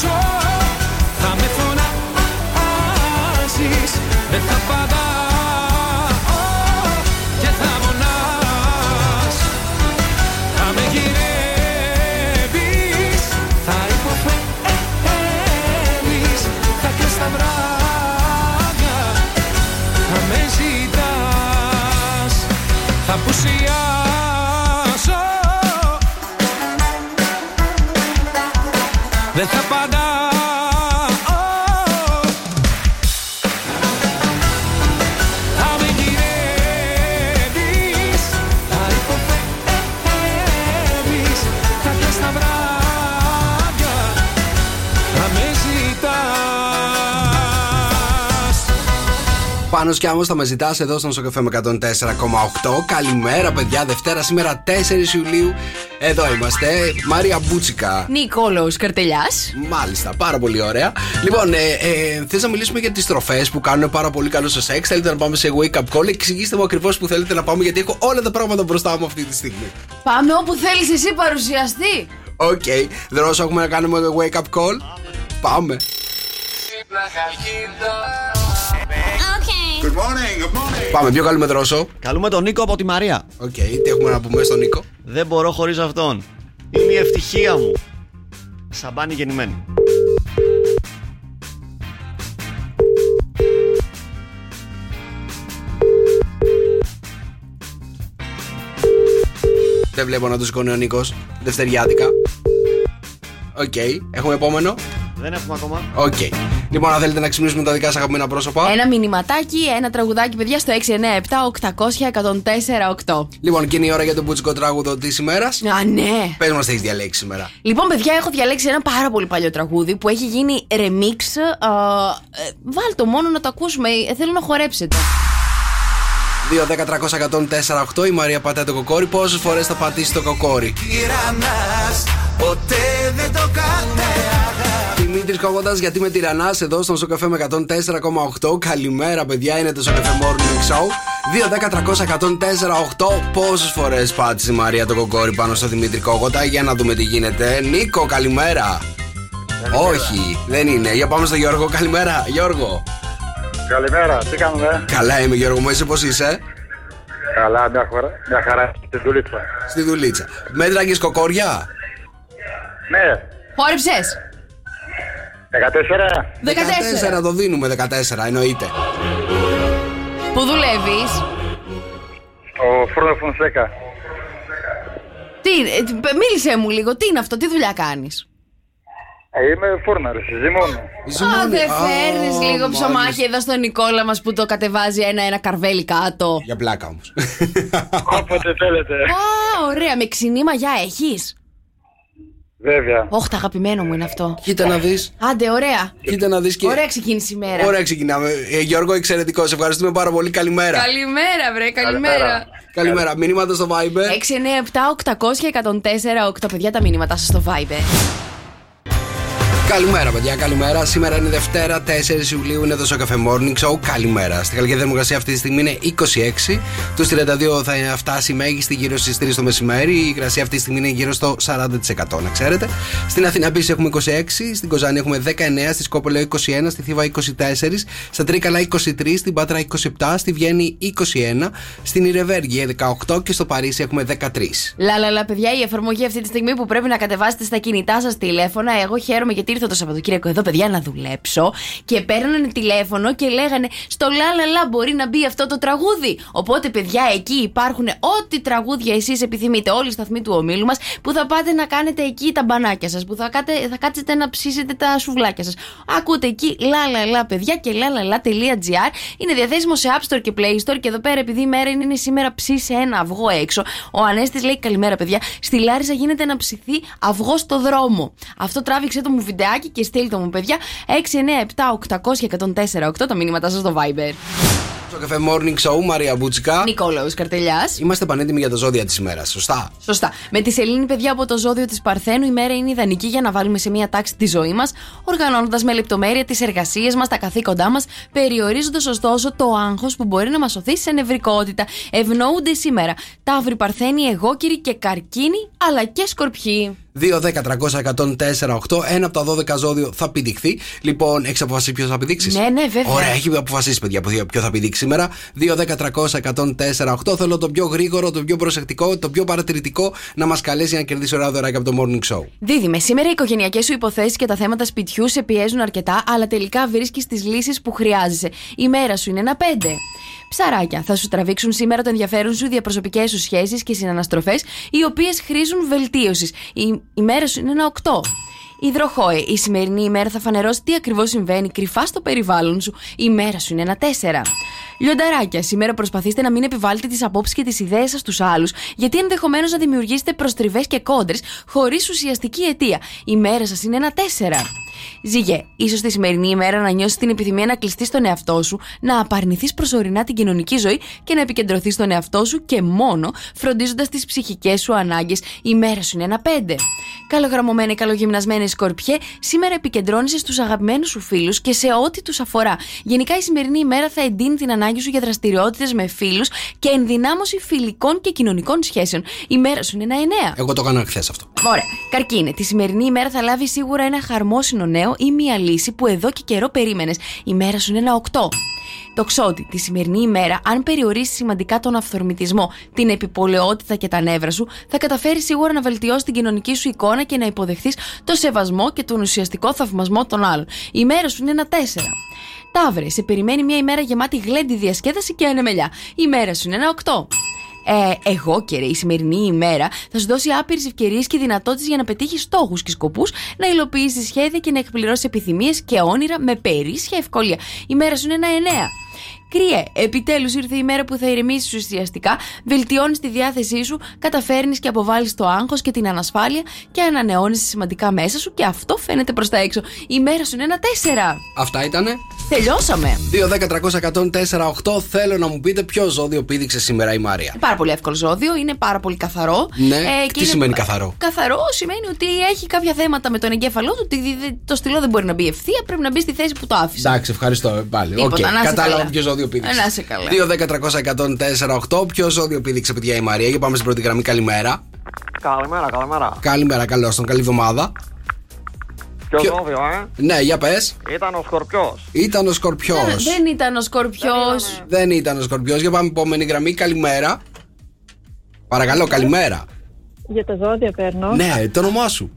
απουσιάζω Θα με φωνάζεις Δεν θα απαντάω Και θα μονάς. Θα με γυρεύεις Θα υποφέρεις Θα κλαις τα βράδια Θα με ζητάς Θα απουσιάσω Δεν θα απαντάω Θα Πάνω κι άμμο θα με ζητάς εδώ στον Sok FM 104,8. Καλημέρα, παιδιά. Δευτέρα σήμερα 4 Ιουλίου. Εδώ είμαστε. Μάρια Μπούτσικα. Νικόλο Καρτελιάς. Μάλιστα, πάρα πολύ ωραία. Λοιπόν, ε, ε, θες να μιλήσουμε για τις τροφές που κάνουν πάρα πολύ καλό στο σεξ; Θέλετε να πάμε σε wake up call; Εξηγήστε μου ακριβώς που θέλετε να πάμε, γιατί έχω όλα τα πράγματα μπροστά μου αυτή τη στιγμή. Πάμε όπου θέλεις εσύ παρουσιαστή. Οκ, δρόσο έχουμε να κάνουμε wake up call; Πάμε. Good morning, good morning. Πάμε, ποιο καλούμε δρόσο. Καλούμε τον Νίκο από τη Μαρία. Οκ, τι έχουμε να πούμε στον Νίκο; Δεν μπορώ χωρίς αυτόν. Είναι η ευτυχία μου. Σαμπάνι γεννημένη. Δεν βλέπω να του σηκώνει ο Νίκος. Δευτεριάτικα. Οκ, έχουμε επόμενο. Δεν έχουμε ακόμα. Οκ. Λοιπόν, αν θέλετε να ξυπνήσουμε τα δικά σας αγαπημένα πρόσωπα. Ένα μηνυματάκι, ένα τραγουδάκι, παιδιά, στο 697-800-1048. Λοιπόν, και είναι η ώρα για το μπουτσικό τράγουδο της ημέρας. Α, ναι. Πες μας, τι έχεις διαλέξει σήμερα. Λοιπόν, παιδιά, έχω διαλέξει ένα πάρα πολύ παλιό τραγούδι που έχει γίνει remix. Α, ε, βάλ το μόνο να το ακούσουμε. Ε, θέλω να χορέψετε. 2-10-300-104-8 η Μαρία πατάει το κοκόρι. Πόσες φορές θα πατήσει το κοκόρι; Τυραννάς Ποτέ δεν το κατέρα Δημήτρης Κόγοντα, γιατί με τυραννάς εδώ στον Σοκαφέ με 104,8. Καλημέρα, παιδιά, είναι το Σοκαφέ Morning Show. 2-10-300-104-8. Πόσες φορές πάτησε η Μαρία το κοκόρι πάνω στο Δημήτρη Κόγοντα, για να δούμε τι γίνεται. Νίκο, καλημέρα. Όχι, δεν είναι. Για πάμε στο Γιώργο. Καλημέρα, Γιώργο. Καλημέρα, τι κάνουμε; Καλά είμαι, Γιώργο μου, εσύ πώς είσαι; Καλά, μια, χώρα, μια χαρά στην δουλίτσα. Στη δουλίτσα. Μέτραγες κοκόρια; Ναι, Χόρεψες; 14. 14 το δίνουμε, 14 εννοείται. Πού δουλεύεις; Ο Φρόνο Φωνσέκα. Τι, ε, τι- μίλησε μου λίγο, τι είναι αυτό, τι δουλειά κάνεις; Ε, είμαι φούρναρης, ζυμώνω. Α, δεν φέρνεις λίγο ψωμάκι εδώ στον Νικόλα μας που το κατεβάζει ένα-ένα καρβέλι κάτω. Για πλάκα όμως. Όποτε θέλετε. Α, ωραία, με ξινή μαγιά έχεις; Βέβαια. Όχι, το αγαπημένο μου είναι αυτό. Κοίτα να δεις. Άντε, ωραία. Κοίτα να δεις και. Ωραία ξεκίνησε η μέρα. Ωραία, ξεκινάμε. Ε, Γιώργο, εξαιρετικό. Σε ευχαριστούμε πάρα πολύ. Καλημέρα. Καλημέρα, βρε, καλημέρα. Καλημέρα. Μηνύματα στο Viber. 697-800-1048. Παιδιά, τα μηνύματά σας στο Viber. Καλημέρα, παιδιά, καλημέρα. Σήμερα είναι Δευτέρα, 4 Ιουλίου, είναι εδώ στο Cafe Morning Show. Καλημέρα. Στη Γαλλική Δημοκρασία αυτή τη στιγμή είναι 26. Τους 32 θα φτάσει μέγιστη γύρω στις 3 το μεσημέρι. Η υγρασία αυτή τη στιγμή είναι γύρω στο 40%, να ξέρετε. Στην Αθήνα επίσης έχουμε 26, στην Κοζάνη έχουμε 19, στη Σκόπολο 21, στη Θήβα 24, στα Τρίκαλα 23, στην Πάτρα 27, στη Βιέννη 21, στην Ιρεβέργη 18 και στο Παρίσι έχουμε 13. Λα, λα, λα, παιδιά, η εφαρμογή αυτή τη στιγμή που πρέπει να κατεβάσετε στα κινητά σας τηλέφωνα. Εγώ χαίρομαι γιατί ήρθα το Σαββατοκύριακο εδώ, παιδιά, να δουλέψω. Και παίρνανε τηλέφωνο και λέγανε Στο λα, λα, λα μπορεί να μπει αυτό το τραγούδι. Οπότε, παιδιά, εκεί υπάρχουν ό,τι τραγούδια εσείς επιθυμείτε, όλοι οι σταθμοί του ομίλου μας, που θα πάτε να κάνετε εκεί τα μπανάκια σας, που θα, κάτε, θα κάτσετε να ψήσετε τα σουβλάκια σας. Ακούτε εκεί λα, λα, λα, παιδιά και lalala.gr. Είναι διαθέσιμο σε App Store και Play Store. Και εδώ πέρα, επειδή η μέρα είναι σήμερα ψήσε ένα αυγό έξω, ο Ανέστης λέει καλημέρα, παιδιά. Στη Λάρισα γίνεται να ψηθεί αυγό στο δρόμο. Αυτό τράβηξε το μου βιντεάκι και στείλτε μου, παιδιά. 697 800 1048 τα μηνύματά σας στο Viber. Στο καφέ Morning Show, Μαρία Μπούτσικα. Νικόλαος Καρτελιάς. Είμαστε πανέτοιμοι για τα ζώδια της ημέρας, σωστά; Σωστά. Με τη Σελήνη, παιδιά, από το ζώδιο της Παρθένου, η μέρα είναι ιδανική για να βάλουμε σε μία τάξη τη ζωή μας, οργανώνοντας με λεπτομέρεια τις εργασίες μας, τα καθήκοντά μας, περιορίζοντας ωστόσο το άγχος που μπορεί να μας οθήσει σε νευρικότητα. Ευνοούνται σήμερα Ταύροι, Παρθένοι, Εγώκυροι και Καρκίνοι, αλλά και Σκορπιοί. 2-10-300-104-8. Ένα από τα 12 ζώδιο θα πηδηχθεί. Λοιπόν, έχεις αποφασίσει ποιος θα πηδήξεις; Ναι, ναι, βέβαια. Ωραία, έχει αποφασίσει, παιδιά, ποιο θα πηδήξει σήμερα. 2-10-300-104-8. Θέλω το πιο γρήγορο, το πιο προσεκτικό, το πιο παρατηρητικό να μας καλέσει για να κερδίσει ωραία δωράκια από το morning show. Δίδυμε, σήμερα οι οικογενειακές σου υποθέσεις και τα θέματα σπιτιού σε πιέζουν αρκετά, αλλά τελικά βρίσκεις τις λύσεις που χρειάζεσαι. Η μέρα σου είναι ένα 5. Ψαράκια, θα σου τραβήξουν σήμερα το ενδιαφέρον σου διαπροσωπικές σου σχέσεις και συναναστροφές, οι οποίες χρήζουν βελτίωσης. Η, η μέρα σου είναι ένα 8. Υδροχόε, η σημερινή ημέρα θα φανερώσει τι ακριβώς συμβαίνει κρυφά στο περιβάλλον σου. Η μέρα σου είναι ένα 4. Λιονταράκια, σήμερα προσπαθήστε να μην επιβάλλετε τις απόψεις και τις ιδέες σας στους άλλους, γιατί ενδεχομένως να δημιουργήσετε προστριβές και κόντρες χωρίς ουσιαστική αιτία. Η μέρα σας είναι ένα 4. Ζυγέ, ίσως τη σημερινή ημέρα να νιώσεις την επιθυμία να κλειστείς στον εαυτό σου, να απαρνηθείς προσωρινά την κοινωνική ζωή και να επικεντρωθείς στον εαυτό σου και μόνο, φροντίζοντας τις ψυχικές σου ανάγκες. Η μέρα σου είναι ένα 5. Καλογραμμωμένη, καλογυμνασμένη σκορπιέ, σήμερα επικεντρώνεσαι στους αγαπημένους σου φίλους και σε ό,τι τους αφορά. Γενικά η σημερινή ημέρα θα εντείνει την ανάγκη σου για δραστηριότητες με φίλους και ενδυνάμωση φιλικών και κοινωνικών σχέσεων. Η μέρα σου είναι ένα 9. Εγώ το έκανα χθες αυτό. Ωραία. Καρκίνε, τη σημερινή ημέρα θα λάβει σίγουρα ένα χαρμόσυνο νέο ή μία λύση που εδώ και καιρό περίμενες. Η μέρα σου είναι ένα 8. Το ξότι, τη σημερινή ημέρα, αν περιορίσει σημαντικά τον αυθορμητισμό, την επιπολαιότητα και τα νεύρα σου, θα καταφέρεις σίγουρα να βελτιώσεις την κοινωνική σου εικόνα και να υποδεχθείς το σεβασμό και τον ουσιαστικό θαυμασμό των άλλων. Η μέρα σου είναι ένα 4. Ταύρε, σε περιμένει μια ημέρα γεμάτη γλέντι διασκέδαση και ανεμελιά. Η μέρα σου είναι ένα 8. Ε, εγώ και ρε, η σημερινή ημέρα θα σου δώσει άπειρες ευκαιρίες και δυνατότητες για να πετύχεις στόχους και σκοπούς, να υλοποιήσεις σχέδια και να εκπληρώσεις επιθυμίες και όνειρα με περίσσια ευκολία. Η μέρα σου είναι ένα 9. Κρύε, επιτέλους ήρθε η μέρα που θα ηρεμήσεις ουσιαστικά, βελτιώνεις τη διάθεσή σου, καταφέρνεις και αποβάλλεις το άγχος και την ανασφάλεια και ανανεώνεις σημαντικά μέσα σου και αυτό φαίνεται προς τα έξω. Η μέρα σου είναι ένα 4. Αυτά ήτανε. Τελειώσαμε. 2-10-300-104-8. Θέλω να μου πείτε ποιο ζώδιο πήδηξε σήμερα η Μάρια. Πάρα πολύ εύκολο ζώδιο, είναι πάρα πολύ καθαρό. Ναι. Ε, και Τι είναι- σημαίνει καθαρό; Καθαρό σημαίνει ότι έχει κάποια θέματα με τον εγκέφαλό του, ότι δε- το στυλό δεν μπορεί να μπει ευθεία, πρέπει να μπει στη θέση που το άφησε. Εντάξει, ευχαριστώ ε, πάλι. Τίποτα, Οκ, να είσαι Κατάλαβα καλά. ποιο ζώδιο πήδηξε. Να είσαι καλά. 2-10-300-104-8. Ποιο ζώδιο πήδηξε, παιδιά, η Μαρία. Για πάμε στην πρώτη γραμμή. Καλημέρα. Καλημέρα, καλημέρα. Καλημέρα, καλώς τον. Καλή εβδομάδα. Ποιο Ποιο- ζώδιο, ε; Ναι, για πες. Ήταν ο Σκορπιός. Ήταν ο Σκορπιός. Δεν ήταν ο Σκορπιός. Δεν ήταν ο Σκορπιός. Για πάμε επόμενη γραμμή. Καλημέρα. Παρακαλώ, καλημέρα. Για τα ζώδια παίρνω. Ναι, το όνομά σου.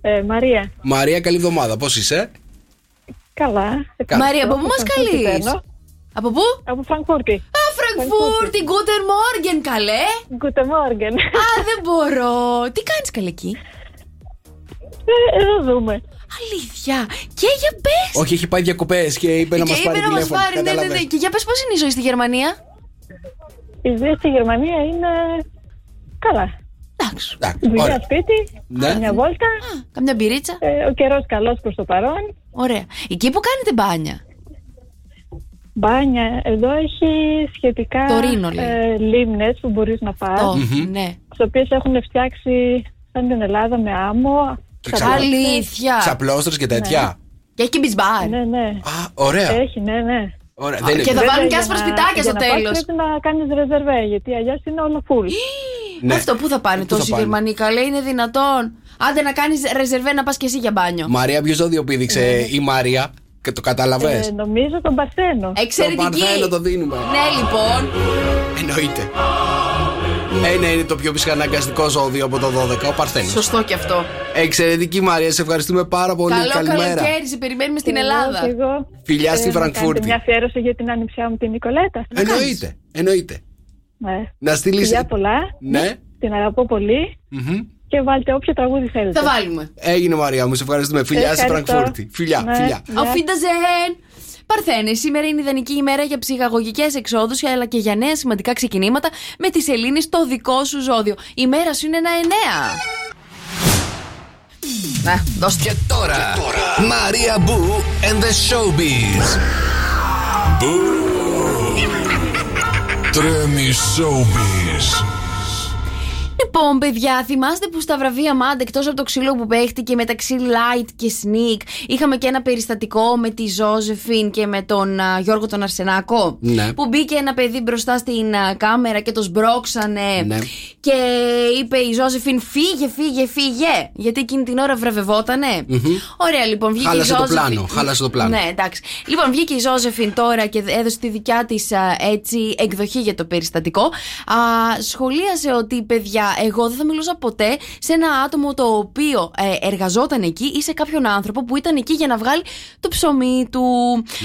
Ε, Μαρία. Μαρία, καλή εβδομάδα. Πώς είσαι; Καλά. Μαρία, από πού μας καλείς; παίρνω. Από πού; Από Φραγκφούρτη. Α, Φραγκφούρτη, Guten Morgen, καλέ. Guten Morgen. Α, δεν μπορώ. Τι κάνεις καλέ εκεί; Ε, εδώ δούμε. Αλήθεια. Και για πες. Όχι, έχει πάει διακοπές και είπε να και μας είπε πάρει να μας τηλέφωνο. πάρει, ναι, ναι, Κατάλαβες. ναι. Και για πες πώς είναι η ζωή στη Γερμανία; Η ζωή στη Γερμανία είναι καλά. Εντάξει. Δουλειά ωραία. σπίτι, Ναι. μια βόλτα. Καμιά μπυρίτσα. Ε, ο καιρός καλός προς το παρόν. Ωραία. Εκεί που κάνετε μπάνια; Μπάνια. Εδώ έχει σχετικά Το Ρήνο, λέει. ε, λίμνες που μπορείς να πας. Το, ναι. τις οποίες έχουν φτιάξει σαν την Ελλάδα με άμμο, Και ξα- Αλήθεια. Ξαπλώστρες και τέτοια. Και έχει και μπισμπάρ. Ναι, ναι. Α, ωραία. Έχει, ναι, ναι. Ωραία. Α, Δεν είναι- και θα Βέβαια, βάλουν και για άσπρα να- σπιτάκια στο για να πας τέλος. Πρέπει να κάνεις ρεζερβέ, γιατί αλλιώς είναι όλο full. Ναι. Αυτό πού θα πάνε Πού θα τόσοι πάνε; Γερμανοί, καλέ, είναι δυνατόν. Άντε να κάνεις ρεζερβέ να πας και εσύ για μπάνιο. Μαρία, ποιος ζώδιο πήδηξε η Μαρία και το κατάλαβες; Ε, νομίζω τον Παρθένο. Εξαιρετική. Το Παρθένο το δίνουμε. Ναι, λοιπόν. Εννοείται. Ένα είναι το πιο ψυχαναγκαστικό ζώδιο από το 12, ο Παρθένος. Σωστό και αυτό. Εξαιρετική Μαρία, σε ευχαριστούμε πάρα πολύ. Καλό Καλημέρα. καλοκαίρι, σε περιμένουμε στην Εγώ, Ελλάδα. και εγώ. Φιλιά στη Ε, να Φραγκφούρτη. κάνετε μια αφιέρωση για την ανιψιά μου την Νικολέτα. Εννοείται. Εννοείται. Ναι. Να στείλει. Φιλιά πολλά. Ναι. Την αγαπώ πολύ. Μμμ. Και βάλτε όποιο τραγούδι θέλετε. Θα βάλουμε. Έγινε Μαρία μου, σε ευχαριστούμε. Φιλιά στη Ευχαριστώ. Φραγκφούρτη. Φιλιά, Ναι. φιλιά. Γεια. Auf Wiedersehen! Παρθένε, σήμερα είναι ιδανική ημέρα για ψυχαγωγικές εξόδους αλλά και για νέα σημαντικά ξεκινήματα με τη σελήνη στο δικό σου ζώδιο. Η μέρα σου είναι ένα εννέα. Να, δώστε. Και τώρα, Μαρία Μπού and the Showbiz. Μπού. Τρέμει Showbiz. Λοιπόν, παιδιά, θυμάστε που στα βραβεία Μάντα, εκτός από το ξύλο που παίχτηκε μεταξύ Light και Sneak, είχαμε και ένα περιστατικό με τη Ζώζεφιν και με τον α, Γιώργο τον Αρσενάκο. Ναι. Που μπήκε ένα παιδί μπροστά στην α, κάμερα και το σμπρώξανε. Ναι. Και είπε η Ζώζεφιν, φύγε, φύγε, φύγε. Γιατί εκείνη την ώρα βραβευότανε. Ωραία, λοιπόν, βγήκε Χάλασε η το Ζώζεφιν. πλάνο, χάλασε το πλάνο. Ναι, εντάξει. Λοιπόν, βγήκε η Ζώζεφιν τώρα και έδωσε τη δικιά της έτσι εκδοχή για το περιστατικό. Α, σχολίασε ότι, παιδιά, εγώ δεν θα μιλούσα ποτέ σε ένα άτομο το οποίο ε, εργαζόταν εκεί ή σε κάποιον άνθρωπο που ήταν εκεί για να βγάλει το ψωμί του.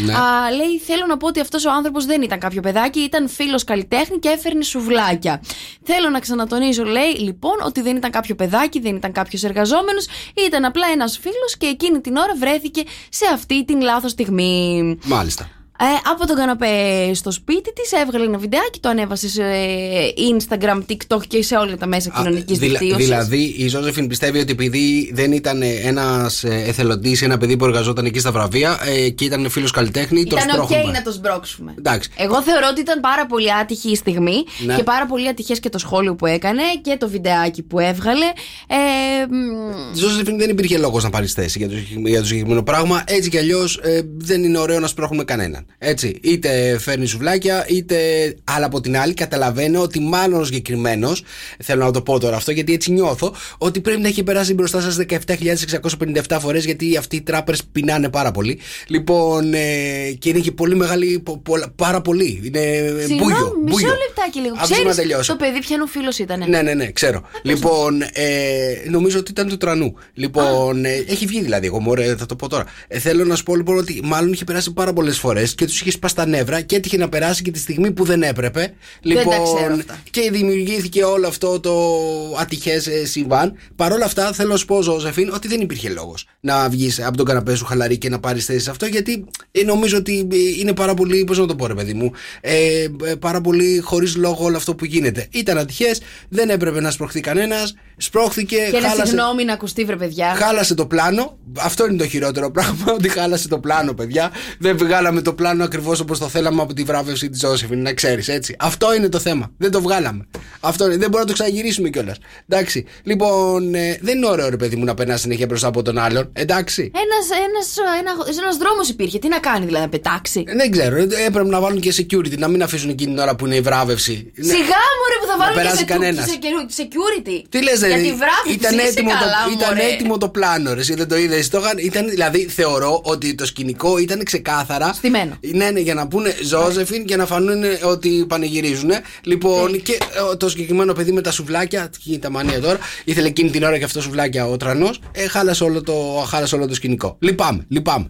Ναι. Α, λέει, θέλω να πω ότι αυτός ο άνθρωπος δεν ήταν κάποιο παιδάκι, ήταν φίλος καλλιτέχνη και έφερνε σουβλάκια. Θέλω να ξανατονίζω, λέει, λοιπόν, ότι δεν ήταν κάποιο παιδάκι, δεν ήταν κάποιος εργαζόμενος, ήταν απλά ένας φίλος και εκείνη την ώρα βρέθηκε σε αυτή την λάθος στιγμή. Μάλιστα. Ε, από τον καναπέ στο σπίτι της έβγαλε ένα βιντεάκι, το ανέβασε σε ε, Instagram, TikTok και σε όλα τα μέσα κοινωνικής Δηλα- δικτύωσης. δηλαδή, η Ζώζεφιν πιστεύει ότι επειδή δεν ήταν ένας εθελοντής, ένα παιδί που εργαζόταν εκεί στα βραβεία ε, και ήταν φίλος καλλιτέχνη, το Ήταν οκ σπρώχνουμε. να το σπρώξουμε. Εντάξει. Εγώ θεωρώ ότι ήταν πάρα πολύ άτυχη η στιγμή Ναι. και πάρα πολύ ατυχές και το σχόλιο που έκανε και το βιντεάκι που έβγαλε. Ε, μ, Η Ζώζεφιν δεν υπήρχε λόγος να πάρεις θέση για το, συγκεκ- για το συγκεκριμένο πράγμα. Έτσι κι αλλιώς δεν είναι ωραίο να σπρώχνουμε κανέναν. Έτσι. Είτε φέρνει σουβλάκια, είτε. Αλλά από την άλλη, καταλαβαίνω ότι μάλλον ο συγκεκριμένο, θέλω να το πω τώρα αυτό, γιατί έτσι νιώθω, ότι πρέπει να έχει περάσει μπροστά σας 17.657 φορές, γιατί αυτοί οι τράπερς πεινάνε πάρα πολύ. Λοιπόν, ε, και είναι και πολύ μεγάλη. πο- πολλά- πάρα πολύ. Είναι ε, Συγγνώμη, μπούγιο. μισό μπούγιο. λεπτάκι λίγο. Άφησε με να Ξέρεις, τελειώσω. το παιδί ποιανού φίλος ήταν. Ναι, ναι, ναι, ξέρω. Λοιπόν, ε, νομίζω ότι ήταν του τρανού. Λοιπόν, ε, έχει βγει δηλαδή, εγώ μωρέ, θα το πω τώρα. Ε, θέλω να σου πω λοιπόν ότι μάλλον είχε περάσει πάρα πολλές φορές και τους είχε σπάσει τα νεύρα και έτυχε να περάσει και τη στιγμή που δεν έπρεπε. Δεν Λοιπόν, τα ξέρω αυτά. και δημιουργήθηκε όλο αυτό το ατυχές συμβάν. Παρ' όλα αυτά, θέλω να σου πω, Ζωζεφίν, ότι δεν υπήρχε λόγος να βγεις από τον καναπέ σου χαλαρή και να πάρεις θέση σε αυτό, γιατί ε, νομίζω ότι ε, είναι πάρα πολύ, πώς να το πω, ρε παιδί μου, ε, ε, πάρα πολύ χωρίς λόγο όλο αυτό που γίνεται. Ήταν ατυχές, δεν έπρεπε να σπρωχθεί κανένας, σπρώχθηκε, Και ένα χάλασε. συγγνώμη να ακουστεί, βρε παιδιά. Χάλασε το πλάνο. Αυτό είναι το χειρότερο πράγμα. Ότι χάλασε το πλάνο, παιδιά. Δεν βγάλαμε το πλάνο ακριβώς όπως το θέλαμε από τη βράβευση της Ζώσεφιν, να ξέρεις έτσι. Αυτό είναι το θέμα. Δεν το βγάλαμε. Αυτό είναι. Δεν μπορούμε να το ξαναγυρίσουμε κιόλας. Εντάξει. Λοιπόν, ε, δεν είναι ωραίο ρε παιδί μου να περνάς συνέχεια μπροστά από τον άλλον. Εντάξει. Ένας, ένας, ένα, ένας δρόμος υπήρχε. Τι να κάνει δηλαδή, να πετάξει; Ε, Δεν ξέρω. ε, Έπρεπε να βάλουν και security, να μην αφήσουν εκείνη την ώρα που είναι η βράβευση. Ναι. Σιγά μου ρε που θα Να βάλουν και περάσει σε κανένας. σε- security. Τι λες, Για τη βράβευση ήταν, είσαι έτοιμο καλά, το, ήταν μωρέ. έτοιμο το πλάνο, ρε, εσύ δεν το είδες. Ήταν, δηλαδή, θεωρώ ότι το σκηνικό ήταν ξεκάθαρα. Στημένο. Ναι, ναι, για να πούνε Ζώζεφιν και να φανούν ότι πανηγυρίζουν. Λοιπόν, Ναι. και ε, το συγκεκριμένο παιδί με τα σουβλάκια, τι γίνεται τα μανία τώρα, ήθελε εκείνη την ώρα και αυτό σουβλάκια ο τρανός, ε, χάλασε, όλο το, χάλασε όλο το σκηνικό. Λυπάμαι, λυπάμαι.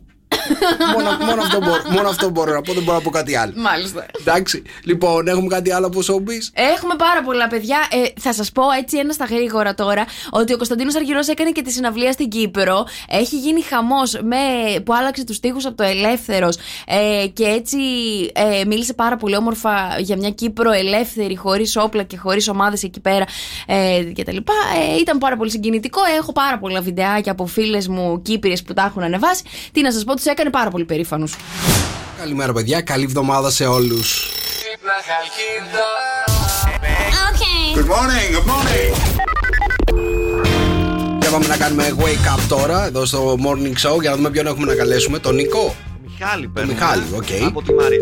Μόνο, μόνο, αυτό μπορώ, μόνο αυτό μπορώ να πω, δεν μπορώ να πω κάτι άλλο. Μάλιστα. Εντάξει, λοιπόν, έχουμε κάτι άλλο από showbiz. Έχουμε πάρα πολλά παιδιά. Ε, θα σας πω έτσι ένα στα γρήγορα τώρα ότι ο Κωνσταντίνος Αργυρός έκανε και τη συναυλία στην Κύπρο. Έχει γίνει χαμός που άλλαξε τους τοίχου από το Ελεύθερος ε, και έτσι ε, μίλησε πάρα πολύ όμορφα για μια Κύπρο ελεύθερη, χωρίς όπλα και χωρίς ομάδες εκεί πέρα ε, κτλ. Ε, ήταν πάρα πολύ συγκινητικό. Έχω πάρα πολλά βιντεάκια από φίλες μου Κύπριες που τα έχουν ανεβάσει. Τι να σας πω, τους έκανε πάρα πολύ περήφανους. Καλημέρα, παιδιά. Καλή εβδομάδα σε όλους. Okay. Good morning, good morning. Και πάμε να κάνουμε wake up τώρα εδώ στο morning show για να δούμε ποιον έχουμε να καλέσουμε. Τον Νίκο. Μιχάλη παίρνουμε. Μιχάλη, οκ. Από τη Μαρία.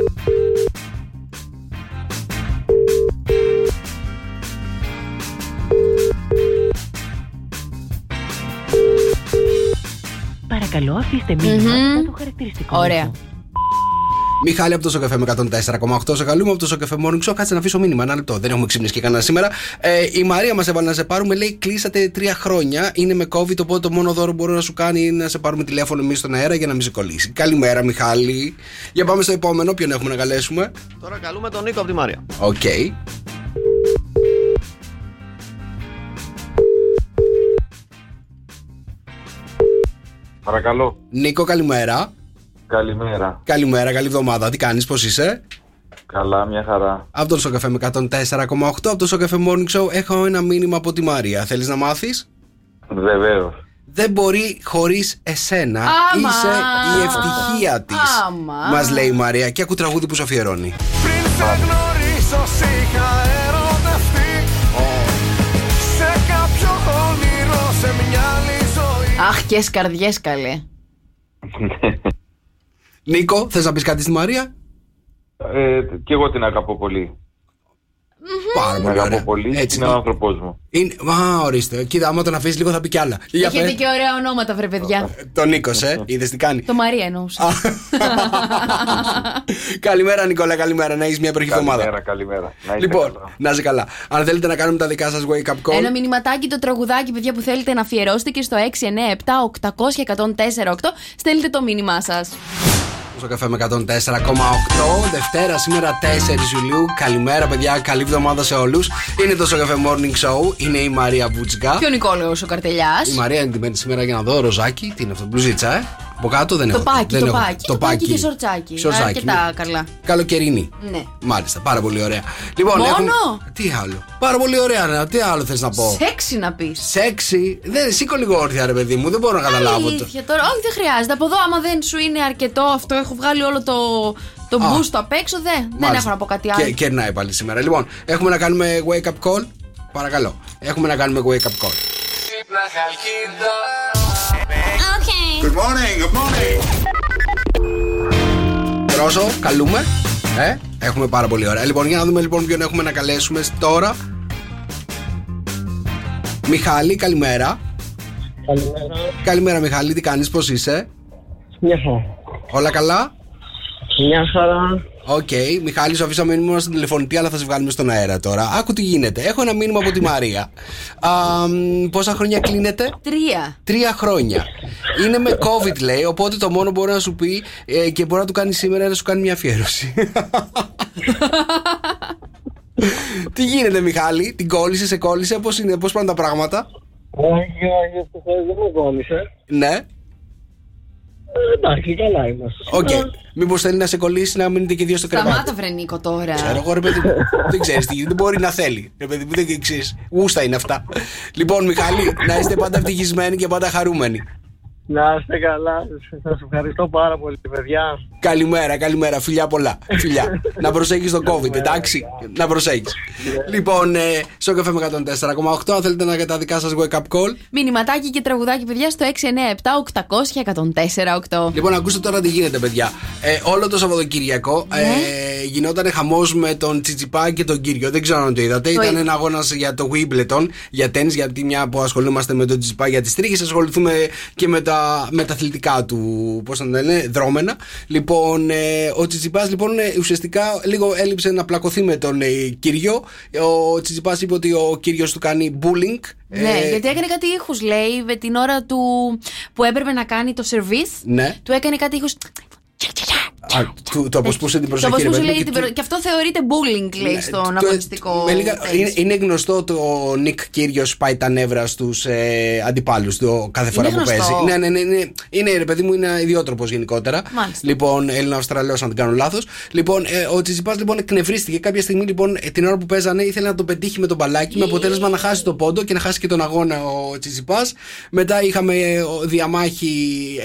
Παρακαλώ αφήστε μήνυμα με το χαρακτηριστικό. Ωραία. Μιχάλη από το Σοκ FM 104,8. Σε καλούμε από το Σοκ FM Morning Show. Κάτσε να αφήσω μήνυμα. Ένα λεπτό. Δεν έχουμε ξυπνήσει και κανένα σήμερα. Ε, η Μαρία μας έβαλε να σε πάρουμε. Λέει: Κλείσατε τρία χρόνια. Είναι με COVID. Οπότε το μόνο δώρο που μπορώ να σου κάνει είναι να σε πάρουμε τηλέφωνο εμείς στον αέρα για να μην σε κολλήσει. Καλημέρα, Μιχάλη. Για πάμε στο επόμενο. Ποιον έχουμε να καλέσουμε; Τώρα καλούμε τον Νίκο από τη Μαρία. Οκέι. Παρακαλώ. Νίκο, καλημέρα. Καλημέρα. Καλημέρα, καλή εβδομάδα. Τι κάνεις, πώς είσαι; Καλά, μια χαρά. Από το Σοκαφέ με 104,8. Από το Σοκαφέ Morning Show έχω ένα μήνυμα από τη Μαρία. Θέλεις να μάθεις; Βεβαίως. Δεν μπορεί χωρίς εσένα. Άμα. Είσαι η ευτυχία της. Άμα. Μας λέει η Μαρία και ακού τραγούδι που σου αφιερώνει. Πριν σε γνωρίσω σ' Αχ, και καρδιέ καλέ. Νίκο, θες να πεις κάτι στη Μαρία; Ε, και εγώ την αγαπώ πολύ. Πάρα Την πολύ αγαπώ ωραία. πολύ. Έτσι, είναι ο άνθρωπός μου. Είναι... Μα, ορίστε. Κοίτα, άμα τον αφήσεις λίγο θα πει κι άλλα. Για Έχετε πες. και ωραία ονόματα, βρε παιδιά. Το Νίκος, ε. Είδες τι κάνει. Το Μαρία εννοούσα. καλημέρα, Νικόλα, καλημέρα. Να έχεις μια υπέροχη εβδομάδα. Καλημέρα, καλημέρα. Να είστε Λοιπόν, καλά. να είσαι καλά. Αν θέλετε να κάνουμε τα δικά σας wake up call. Ένα μηνυματάκι το τραγουδάκι, παιδιά, που θέλετε να αφιερώσετε και στο 697 800 1048 στέλνετε το μήνυμά σας. Στο καφέ με 104,8. Δευτέρα, σήμερα 4 Ιουλίου. Καλημέρα, παιδιά. Καλή εβδομάδα σε όλους. Είναι το Σοκαφέ Morning Show. Είναι η Μαρία Μπούτσικα. Και ο Νικόλαος ο καρτελιάς. Η Μαρία είναι ντυμένη σήμερα για να δω ροζάκι. Τι είναι αυτό, μπλουζίτσα, ε; Από κάτω δεν Το έχω. πάκι, δεν το έχω. πάκι. Το πάκι και σορτσάκι. Σορτσάκι, Αρκετά ναι. καλά. Καλοκαιρινή. Ναι. Μάλιστα, πάρα πολύ ωραία. Λοιπόν, Μόνο; έχουμε- Τι άλλο. Πάρα πολύ ωραία, ναι. Τι άλλο θες να πω; Σεξι να πεις. Σεξι. Δεν, σήκω λίγο όρθια, ρε παιδί μου. Δεν μπορώ να καταλάβω. το. Αλήθεια τώρα. Όχι, δεν χρειάζεται. Από εδώ, άμα δεν σου είναι αρκετό αυτό, έχω βγάλει όλο το, το Α. μπούστο απ' έξω, δεν, δεν Μάλιστα. έχω να πω κάτι άλλο. Και κερνάει πάλι σήμερα. Λοιπόν, έχουμε να κάνουμε wake up call. Παρακαλώ. Έχουμε να κάνουμε wake up call. Good morning, good morning Ρώσο, καλούμε. Ε, έχουμε πάρα πολύ ωραία. Λοιπόν, για να δούμε λοιπόν ποιον έχουμε να καλέσουμε τώρα. Μιχάλη, καλημέρα. Καλημέρα. Καλημέρα, Μιχάλη, τι κάνεις, πώς είσαι; Μια χαρά. Όλα καλά; Μια χαρά. Οκ, Μιχάλης, σου αφήσαμε μήνυμα στην τηλεφωνητή, αλλά θα σε βγάλουμε στον αέρα τώρα. Άκου τι γίνεται. Έχω ένα μήνυμα από τη Μαρία. Α, μ, πόσα χρόνια κλείνετε, Τρία. Τρία χρόνια. Είναι με COVID, λέει, οπότε το μόνο που μπορεί να σου πει ε, και μπορεί να του κάνει σήμερα είναι να σου κάνει μια αφιέρωση. τι γίνεται, Μιχάλη, την κόλλησε, σε κόλλησε, πώς είναι, πώς πάνε τα πράγματα; Όχι, όχι, ευτυχώς δεν με κόλλησε. Ναι. Ε, Εντάξει, καλά είμαστε. Οκ. Μήπως θέλει να σε κολλήσει να μείνετε και δύο στο κρεβάτι. Σταμάτα, βρε Νίκο, τώρα. Ξέρω εγώ, ρε παιδί μου. δεν ξέρεις τι, δεν μπορεί να θέλει. Ρε παιδί μου, δεν ξέρεις. Γούστα είναι αυτά. λοιπόν, Μιχάλη, να είστε πάντα ευτυχισμένοι και πάντα χαρούμενοι. Να είστε καλά. Σας ευχαριστώ πάρα πολύ, παιδιά. Καλημέρα, καλημέρα. Φιλιά πολλά. Φιλιά. να προσέχεις τον COVID, εντάξει; Να προσέχεις. λοιπόν, ε, στο καφέ με 104,8. Αν θέλετε να τα δικά σας wake up call. Μηνυματάκι και τραγουδάκι, παιδιά, στο 697 800 1048. Λοιπόν, ακούστε τώρα τι γίνεται, παιδιά. Ε, όλο το Σαββατοκύριακο Ναι. ε, γινόταν χαμός με τον Τσιτσιπά και τον Κύριο. Δεν ξέρω αν το είδατε. Το Ήταν είδα. ένα αγώνας για το Wimbledon, για τέννη, γιατί μια που ασχολούμαστε με τον Τσιτσιπά για τις τρίχες, ασχοληθούμε και με τα, με τα αθλητικά του, πώς θα το λένε, δρόμενα. Λοιπόν, ε, ο Τσιτσιπάς λοιπόν ε, ουσιαστικά λίγο έλειψε να πλακωθεί με τον ε, Κύριο. Ο Τσιτσιπάς είπε ότι ο Κύριος του κάνει bullying. Ναι, Ε, γιατί έκανε κάτι ήχους, λέει, με την ώρα του που έπρεπε να κάνει το σερβίς Ναι. Του έκανε κάτι ήχους. Α, του- το αποσπούσε την Το προσοχή. ρε πώ παιδί μου, λέει και την του- προ- Και αυτό θεωρείται bullying, λέει, στον Το- αγωνιστικό. με λίγα- tennis. είναι, είναι γνωστό το ο Νικ Κύριος πάει τα νεύρα στους ε, αντιπάλους του κάθε φορά Είναι που γνωστό. παίζει. Ναι, ναι, ναι, ναι. Είναι ρε παιδί μου, είναι ιδιότροπος γενικότερα. Μάλιστα. Λοιπόν, Έλληνα-Αυστραλέο, αν δεν κάνω λάθος. Λοιπόν, ε, ο Τσιτσιπάς λοιπόν εκνευρίστηκε. Κάποια στιγμή λοιπόν ε, την ώρα που παίζανε ήθελε να το πετύχει με τον μπαλάκι με αποτέλεσμα να χάσει το πόντο και να χάσει και τον αγώνα ο Τσιτσιπάς. Μετά είχαμε ε, ο- διαμάχη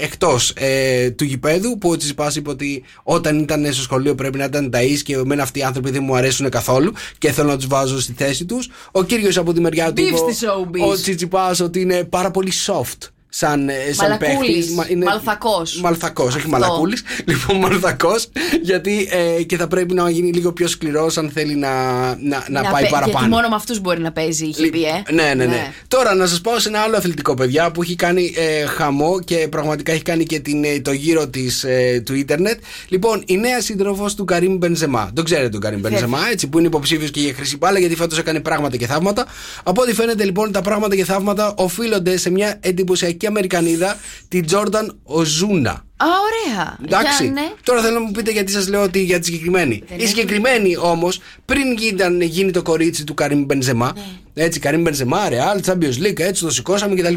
εκτός ε, του γηπέδου που ο Τσιτσιπάς είπε ότι όταν ήταν στο σχολείο πρέπει να ήταν ταΐς και εμένα αυτοί οι άνθρωποι δεν μου αρέσουν καθόλου και θέλω να τους βάζω στη θέση τους. Ο κύριος από τη μεριά του, Beef είπε, στη showbiz. ο Τσιτσιπάς, ότι είναι πάρα πολύ soft. Σαν, ε, σαν Μαλακούλης. παίχτης. Μα- είναι- Μαλθακός. Μαλθακός, όχι Αυτό. μαλακούλης. Λοιπόν, μαλθακός. Γιατί ε, και θα πρέπει να γίνει λίγο πιο σκληρός αν θέλει να, να, να, πάει πε- παραπάνω. Γιατί μόνο με αυτούς μπορεί να παίζει, είχε πει, ε. Ναι, ναι, ναι, Τώρα να σας πάω σε ένα άλλο αθλητικό παιδιά που έχει κάνει ε, χαμό και πραγματικά έχει κάνει και την, ε, το γύρο της, ε, του ίντερνετ. Λοιπόν, η νέα σύντροφος του Καρύμ Μπενζεμά. Τον ξέρετε τον Καρύμ Βέβαια. Μπενζεμά, έτσι, που είναι υποψήφιος και για χρυσή μπάλα γιατί φέτος έκανε πράγματα και θαύματα. Από ό,τι φαίνεται λοιπόν τα πράγματα και θαύματα οφείλονται σε μια εντυπωσιακή Αμερικανίδα, την Τζόρνταν Οζούνα. Α, ωραία. Εντάξει. Για, ναι. Τώρα θέλω να μου πείτε γιατί σας λέω ότι για τη συγκεκριμένη. Δεν Η έχω- συγκεκριμένη όμως, πριν ήταν, γίνει το κορίτσι του Καρύμ Μπενζεμά, Ναι. έτσι, Καρύμ Μπενζεμά, Ρεάλ, Champions League, έτσι το σηκώσαμε κτλ.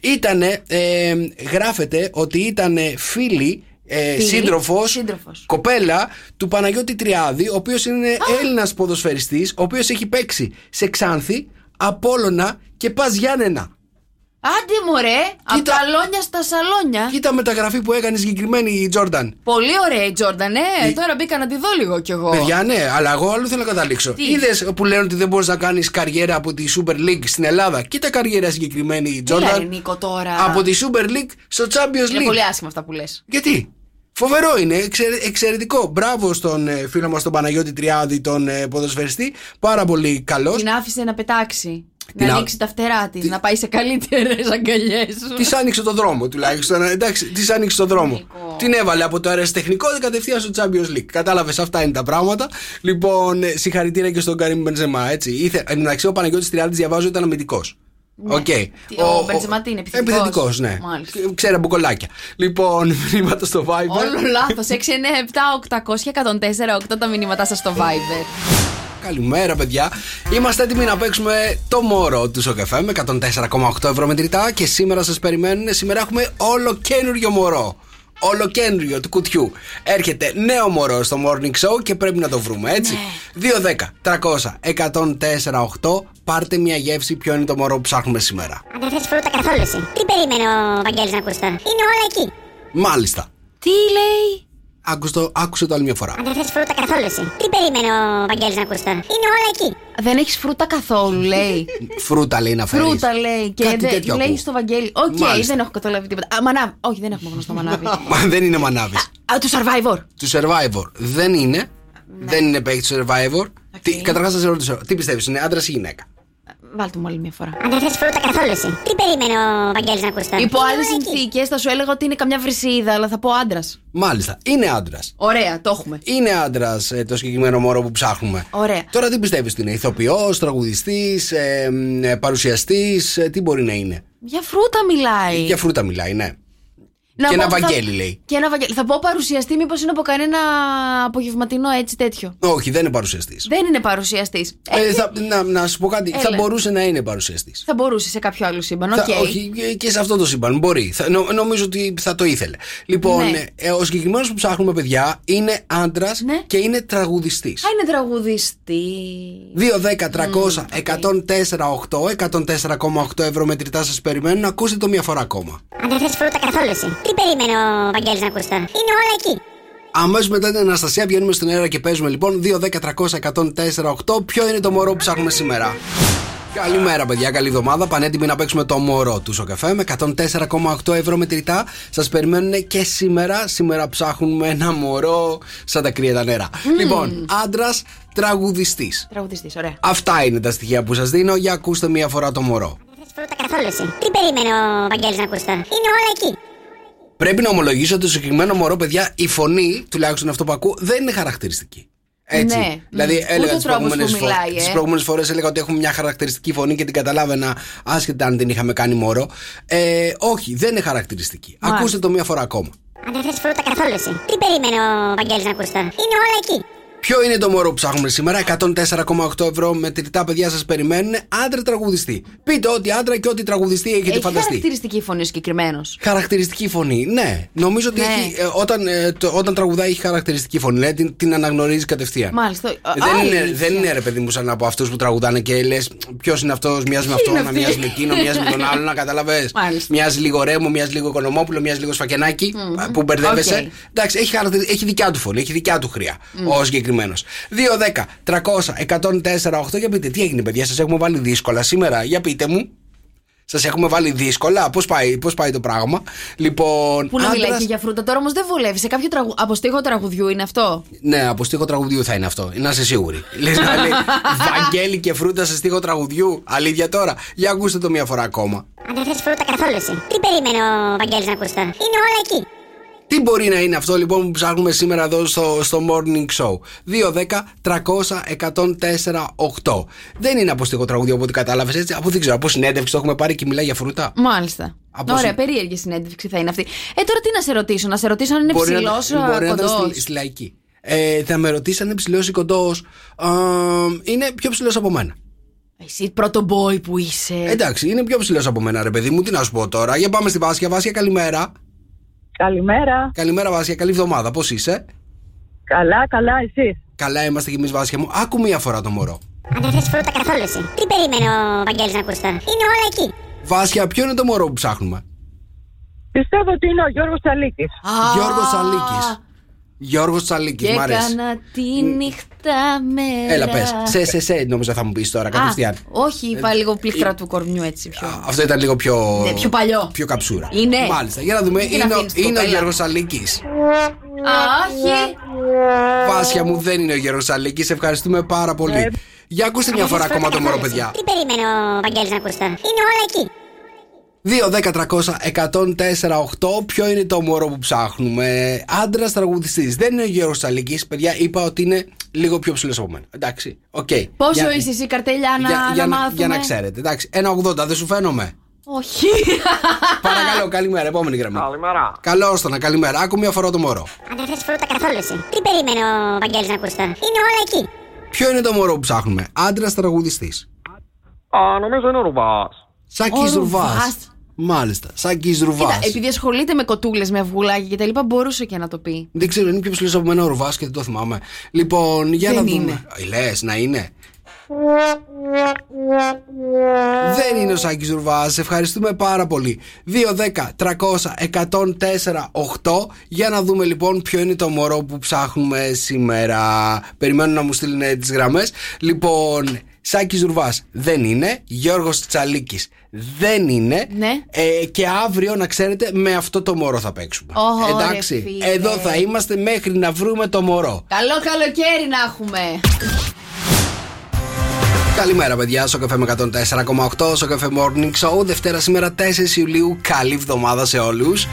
Ήτανε, ε, γράφεται ότι ήταν φίλη. Ε, Φίλη, σύντροφος, σύντροφος. κοπέλα του Παναγιώτη Τριάδη, ο οποίος είναι Έλληνας ποδοσφαιριστής ο οποίος έχει παίξει σε Ξάνθη, Απόλλωνα και Πας Γιάννενα. Άντε μωρέ, από τα αλόνια στα σαλόνια. Κοίτα μεταγραφή που έκανε η συγκεκριμένη η Τζόρνταν. Πολύ ωραία η Τζόρνταν, ε. Τώρα μπήκα να τη δω λίγο κι εγώ. Παιδιά, ναι, αλλά εγώ άλλο θέλω να καταλήξω. Τι; Είδες που λένε ότι δεν μπορείς να κάνεις καριέρα από τη Super League στην Ελλάδα; Κοίτα καριέρα συγκεκριμένη η Τι λένε, Τζόρνταν. Νίκο, τώρα; Από τη Super League στο Champions Είναι League. πολύ άσχημα αυτά που λες. Γιατί; Φοβερό είναι, εξαιρε- εξαιρετικό. Μπράβο στον ε, φίλο μας τον Παναγιώτη Τριάδη, τον ε, ποδοσφαιριστή. Πάρα πολύ καλός. Την άφησε να πετάξει. Την να α- ανοίξει τα φτερά της, να πάει σε καλύτερες αγκαλιές σου. Της άνοιξε το δρόμο τουλάχιστον. ε, Εντάξει, της άνοιξε το δρόμο. Την έβαλε από το ερασιτεχνικό κατευθείαν στο Champions League. Κατάλαβες, αυτά είναι τα πράγματα. Λοιπόν, ε, συγχαρητήρια και στον Καρίμ Μπενζεμά, έτσι. Είδες, εν τω μεταξύ, ο Παναγιώτης Τριάδη διαβάζω ήταν αμυντικός. Ναι. Οκ. Τι, Ο Μπενζεμά τι είναι, επιθετικός; Επιθετικός, ναι. Μάλιστα. Ξέρει μπουκολάκια. Λοιπόν, μηνύματα στο Viber. Όλο λάθος. 6, 9, 7, 800 1048 τα μηνύματά σας στο Viber. Καλημέρα, παιδιά. Είμαστε έτοιμοι να παίξουμε το μόρο του Σοκεφέ με 104,8 ευρώ μετρητά και σήμερα σας περιμένουν. Σήμερα έχουμε όλο καινούριο μωρό. Όλο καινούριο του κουτιού. Έρχεται νέο μωρό στο morning show και πρέπει να το βρούμε, έτσι. 210 300 104,8. Πάρτε μια γεύση ποιο είναι το μωρό που ψάχνουμε σήμερα. Αν δεν θες φρούτα καθόλου εσύ. Τι περίμενε ο Βαγγέλης να ακούσει τώρα; Είναι όλα εκεί. Μάλιστα. Τι λέει; Άκουσε το, άκουσε το άλλη μια φορά. Αν δεν θες φρούτα καθόλου εσύ. Τι περίμενε ο Βαγγέλης να ακούσει τώρα. Είναι όλα εκεί. Δεν έχεις φρούτα καθόλου, λέει. Φρούτα λέει να φέρεις. Φρούτα λέει. Και Κάτι δε- τέτοιο λέει ακούω. στο Βαγγέλη. Οκ, Μάλιστα. δεν έχω καταλάβει τίποτα. Α, μανάβη. Όχι, δεν έχουμε γνωστό μανάβι. Μα δεν είναι μανάβη. Α, του Survivor. Του Survivor δεν είναι. Ναι. Δεν είναι παίκτης του Survivor. Τι, καταρχάς να σε ρωτήσω, τι πιστεύεις, είναι άντρας ή γυναίκα; Βάλτε μου άλλη μια φορά. Αν δεν θες φρούτα καθόλου εσύ. Τι περίμενε ο Βαγγέλης να ακούσει τώρα. Υπό Είναι άλλες όλα εκεί. συνθήκες θα σου έλεγα ότι είναι καμιά βρυσίδα, αλλά θα πω άντρας. Μάλιστα, είναι άντρας. Ωραία, το έχουμε. Είναι άντρας το συγκεκριμένο μωρό που ψάχνουμε. Ωραία. Τώρα τι πιστεύεις ότι είναι, ηθοποιός, τραγουδιστής, ε, παρουσιαστής, τι μπορεί να είναι; Για φρούτα μιλάει. Για φρούτα μιλάει, ναι. Να και πω ένα ότι θα- Βαγγέλη λέει. Και ένα Βαγγέλη. Θα πω παρουσιαστή, μήπως είναι από κανένα απογευματινό έτσι τέτοιο. Όχι, δεν είναι παρουσιαστής. Δεν είναι παρουσιαστής. Ε, θα, να, να σου πω κάτι, θα Έλα. μπορούσε να είναι παρουσιαστής. Θα μπορούσε σε κάποιο άλλο σύμπαν. Οκ. Όχι, και- και σε αυτό το σύμπαν μπορεί. Θα, νο- νομίζω ότι θα το ήθελε. Λοιπόν, Ναι. ε, ο συγκεκριμένος που ψάχνουμε, παιδιά, είναι άντρας και είναι τραγουδιστής. Α, είναι τραγουδιστή. 2, 10, 300, 104, 8, 104,8 ευρώ μετρητά σας περιμένουν. Ακούστε το μία φορά ακόμα. Αν δεν θες φρούτα καθόλου εσύ. Τι περίμενε ο Βαγγέλης να ακούσει τώρα. Είναι όλα εκεί. Αμέσως μετά την Αναστασία βγαίνουμε στον αέρα και παίζουμε λοιπόν 2, 10, 300, 104, 8. Ποιο είναι το μωρό που ψάχνουμε σήμερα; Καλημέρα, παιδιά. Καλή εβδομάδα. Πανέτοιμοι να παίξουμε το μωρό του Σοκαφέ με 104,8 ευρώ μετρητά. Σας περιμένουν και σήμερα. Σήμερα ψάχνουμε ένα μωρό σαν τα κρύα τα νερά. Λοιπόν, άντρας τραγουδιστής. Τραγουδιστής, ωραία. Αυτά είναι τα στοιχεία που σας δίνω. Για ακούστε μία φορά το μωρό. Δεν θες φρούτα καθόλου εσύ. Τι περίμενε ο Βαγγέλης να ακούσει τώρα. Είναι όλα εκεί. Πρέπει να ομολογήσω ότι το συγκεκριμένο μωρό, παιδιά, η φωνή, τουλάχιστον αυτό που ακούω, δεν είναι χαρακτηριστική. Έτσι. Ναι. Δηλαδή, Ούτε έλεγα ο τις τρόπος προηγούμενες που μιλάει, ε. τις προηγούμενες φορές έλεγα ότι έχουμε μια χαρακτηριστική φωνή και την καταλάβαινα άσχετα αν την είχαμε κάνει μωρό. Ε, όχι, δεν είναι χαρακτηριστική. Μάλιστα. Ακούστε το μία φορά ακόμα. Αν δεν θες φρούτα καθόλου εσύ. Τι περίμενε ο Βαγγέλης να ακούσει τώρα. Είναι όλα εκεί. Ποιο είναι το μωρό που ψάχνουμε σήμερα, 104,8 ευρώ μετρητά παιδιά σας περιμένουν. Άντρα τραγουδιστή. Πείτε ό,τι άντρα και ό,τι τραγουδιστή έχετε Έχει φανταστεί. χαρακτηριστική φωνή ο συγκεκριμένος. Χαρακτηριστική φωνή, ναι. Νομίζω ότι Ναι. έχει, ε, όταν, ε, το- όταν τραγουδάει έχει χαρακτηριστική φωνή. Δηλαδή την, την αναγνωρίζει κατευθείαν. Μάλιστα. Δεν Α, είναι, αλήθεια. δεν είναι ρε παιδί μου σαν από αυτούς που τραγουδάνε και λες ποιος είναι αυτός, μοιάζει με Ποιοι αυτό, είναι να αυτοί; μοιάζει με εκείνο, μοιάζει με τον άλλο, να καταλάβεις. Μάλιστα. Μοιάζει λίγο Ρέμο, μοιάζει λίγο Οικονομόπουλο, μοιάζει λίγο Σφακιανάκη που μπερδεύεσαι. Οκ. Εντάξει, έχει, χαρακτηρι- έχει δικιά του φωνή, έχει δικιά του χροιά Μμ. ο συγκεκριμένος. 2, 10, 300, 104, 8 για πείτε τι έγινε, παιδιά, σας έχουμε βάλει δύσκολα σήμερα; Για πείτε μου. Σας έχουμε βάλει δύσκολα; Πώς πάει, πώς πάει το πράγμα; Λοιπόν. Πού να μιλάει άντρας- και για φρούτα, τώρα όμως δεν βολεύει. Σε κάποιο τραγου... αποστήγο τραγουδιού είναι αυτό; Ναι, από στίχο τραγουδιού θα είναι αυτό. Να είσαι σίγουρη. Λες να λέει Βαγγέλη και φρούτα σε στίχο τραγουδιού. Αλήθεια τώρα. Για ακούστε το μία φορά ακόμα. Αν δεν θες φρούτα καθόλου εσύ. Τι περίμενε ο Βαγγέλης να ακούσει τώρα. Είναι όλα εκεί. Τι μπορεί να είναι αυτό λοιπόν που ψάχνουμε σήμερα εδώ στο, στο Morning Show; 2, 10, 300, 104, 8. Δεν είναι από στίχο τραγουδίου από ό,τι κατάλαβες έτσι. Από δεν ξέρω, από συνέντευξη το έχουμε πάρει και μιλάει για φρούτα; Μάλιστα. Από Ωραία, συ- περίεργη συνέντευξη θα είναι αυτή. Ε, τώρα τι να σε ρωτήσω, να σε ρωτήσω αν είναι Μπορεί να- ψηλός μπορεί να ήταν κοντός; στη, στη λαϊκή. Ε, θα με ρωτήσεις αν είναι ψηλός ή κοντός. είναι πιο ψηλός από μένα. Εσύ πρώτο boy που είσαι. Εντάξει, είναι πιο ψηλός από μένα, ρε παιδί μου. Τι να σου πω τώρα. Για πάμε στη Βάσια. Βάσια, καλημέρα. Καλημέρα. Καλημέρα, Βάσια. Καλή εβδομάδα. Πώς είσαι; Καλά, καλά, εσύ. Καλά είμαστε κι εμείς, Βάσια μου. Άκου μία φορά το μωρό. Αν δεν θες φρούτα καθόλου εσύ. Τι περίμενε ο Βαγγέλης να ακούσει τώρα. Είναι όλα εκεί. Βάσια, ποιο είναι το μωρό που ψάχνουμε; Πιστεύω ότι είναι ο Γιώργος Τσαλίκης. Γιώργος Τσαλίκης. Γιώργος Τσαλίκης, Και μ' αρέσει. έκανα τη νύχτα μέρα. Έλα, πες. Σε, σε, σε, νόμιζα θα μου πεις τώρα, κατευθείαν. Α, όχι, είπα λίγο πλήκτρα του κορμιού έτσι πιο. Αυτό ήταν λίγο πιο. Ναι, πιο παλιό. Πιο καψούρα. Είναι. Μάλιστα. Για να δούμε. Τι να Είναι, ο- αφήνεις το είναι ο κοπέλα. Γιώργος Αλίκη. Α, όχι. Βάσια μου δεν είναι ο Γιώργος Αλίκη. Ευχαριστούμε πάρα πολύ. Για ακούστε μια φορά ακόμα το μωρό, παιδιά. Τι περίμενε ο Βαγγέλης να ακούσει τώρα. Είναι όλα εκεί. 2, 10, 300, 104, 8. Ποιο είναι το μωρό που ψάχνουμε; Άντρας τραγουδιστής. Δεν είναι ο Γιώργος Αλίκη. Παιδιά, είπα ότι είναι λίγο πιο ψηλός από μένα. Εντάξει. Οκ. Πόσο Για- είσαι εσύ, Καρτέλια, να, για, να για, να, μάθουμε; για να ξέρετε. Εντάξει. 1,80 δεν σου φαίνομαι; Όχι. Παρακαλώ, καλημέρα. Επόμενη γραμμή. Καλημέρα. Καλώ το να καλημέρα. Άκου μια φορά το μωρό. Αν δεν θες φρούτα καθόλου εσύ. Τι περίμενε ο Βαγγέλης να ακούσει τώρα. Είναι όλα εκεί. Ποιο είναι το μωρό που ψάχνουμε; Άντρας τραγουδιστής. Α, νομίζω είναι ο Ρουβάς. Σάκη Ο Ρουβά. Ρουβάς. Μάλιστα. Σάκη Ρουβά. Κοίτα, επειδή ασχολείται με κοτούλες, με αυγουλάκια κτλ., μπορούσε και να το πει. Δεν ξέρω, είναι πιο ψηλός από μένα ο Ρουβάς και δεν το θυμάμαι. Λοιπόν, για Δεν να δούμε. είναι. Λες, να είναι. Δεν είναι ο Σάκης Ρουβάς. Ευχαριστούμε πάρα πολύ. 2, 10, 300, 104, 8. Για να δούμε λοιπόν ποιο είναι το μωρό που ψάχνουμε σήμερα. Περιμένω να μου στείλουν τις γραμμές. Λοιπόν, Σάκης Ρουβά δεν είναι. Γιώργος Τσαλίκης δεν είναι. Ναι. Ε, και αύριο, να ξέρετε, με αυτό το μωρό θα παίξουμε. Ω, ρε Εντάξει. φίλε. Εδώ θα είμαστε μέχρι να βρούμε το μωρό. Καλό καλοκαίρι να έχουμε. Καλημέρα, παιδιά. Στο καφέ με 104,8 στο καφέ Morning Show. Δευτέρα σήμερα 4 Ιουλίου. Καλή εβδομάδα σε όλους.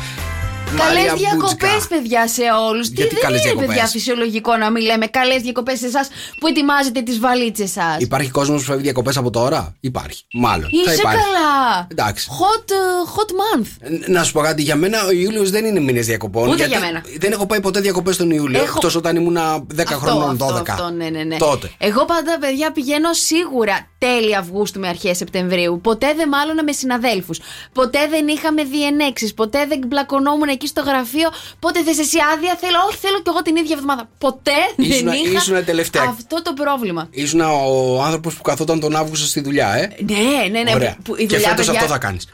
Καλές διακοπές, παιδιά, σε όλους. Τι Γιατί δεν καλές είναι, διακοπές; παιδιά, φυσιολογικό να μην λέμε καλές διακοπές σε εσάς που ετοιμάζετε τις βαλίτσες σας; Υπάρχει κόσμος που φεύγει διακοπές από τώρα; Υπάρχει. Μάλλον. θα Είσαι υπάρχει. καλά. Εντάξει. Hot, ε, hot month. Ε, Να σου πω κάτι, για μένα ο Ιούλιος δεν είναι μήνες διακοπών. Ούτε γιατί για μένα. Δεν έχω πάει ποτέ διακοπές τον Ιούλιο. Έχω- Εκτός όταν ήμουν 10 χρονών, 12. Αυτό, αυτό, ναι, ναι, ναι. Τότε. Εγώ πάντα, παιδιά, πηγαίνω σίγουρα τέλη Αυγούστου με αρχές Σεπτεμβρίου. Ποτέ δεν μάλλον με συναδέλφους. Ποτέ δεν είχαμε διενέξεις. Ποτέ δεν μπλακωνόμουν εκεί στο γραφείο. Πότε θες εσύ άδεια, θέλω. Όχι, θέλω κι εγώ την ίδια εβδομάδα. Ποτέ Ήσουνα- δεν είχα ήσουνα τελευταία. αυτό το πρόβλημα. Ήσουν ο άνθρωπος που καθόταν τον Αύγουστο στη δουλειά, ε. Ναι, ναι, ναι. Ωραία. που- η και δουλειά, φέτος παιδιά- αυτό θα κάνεις.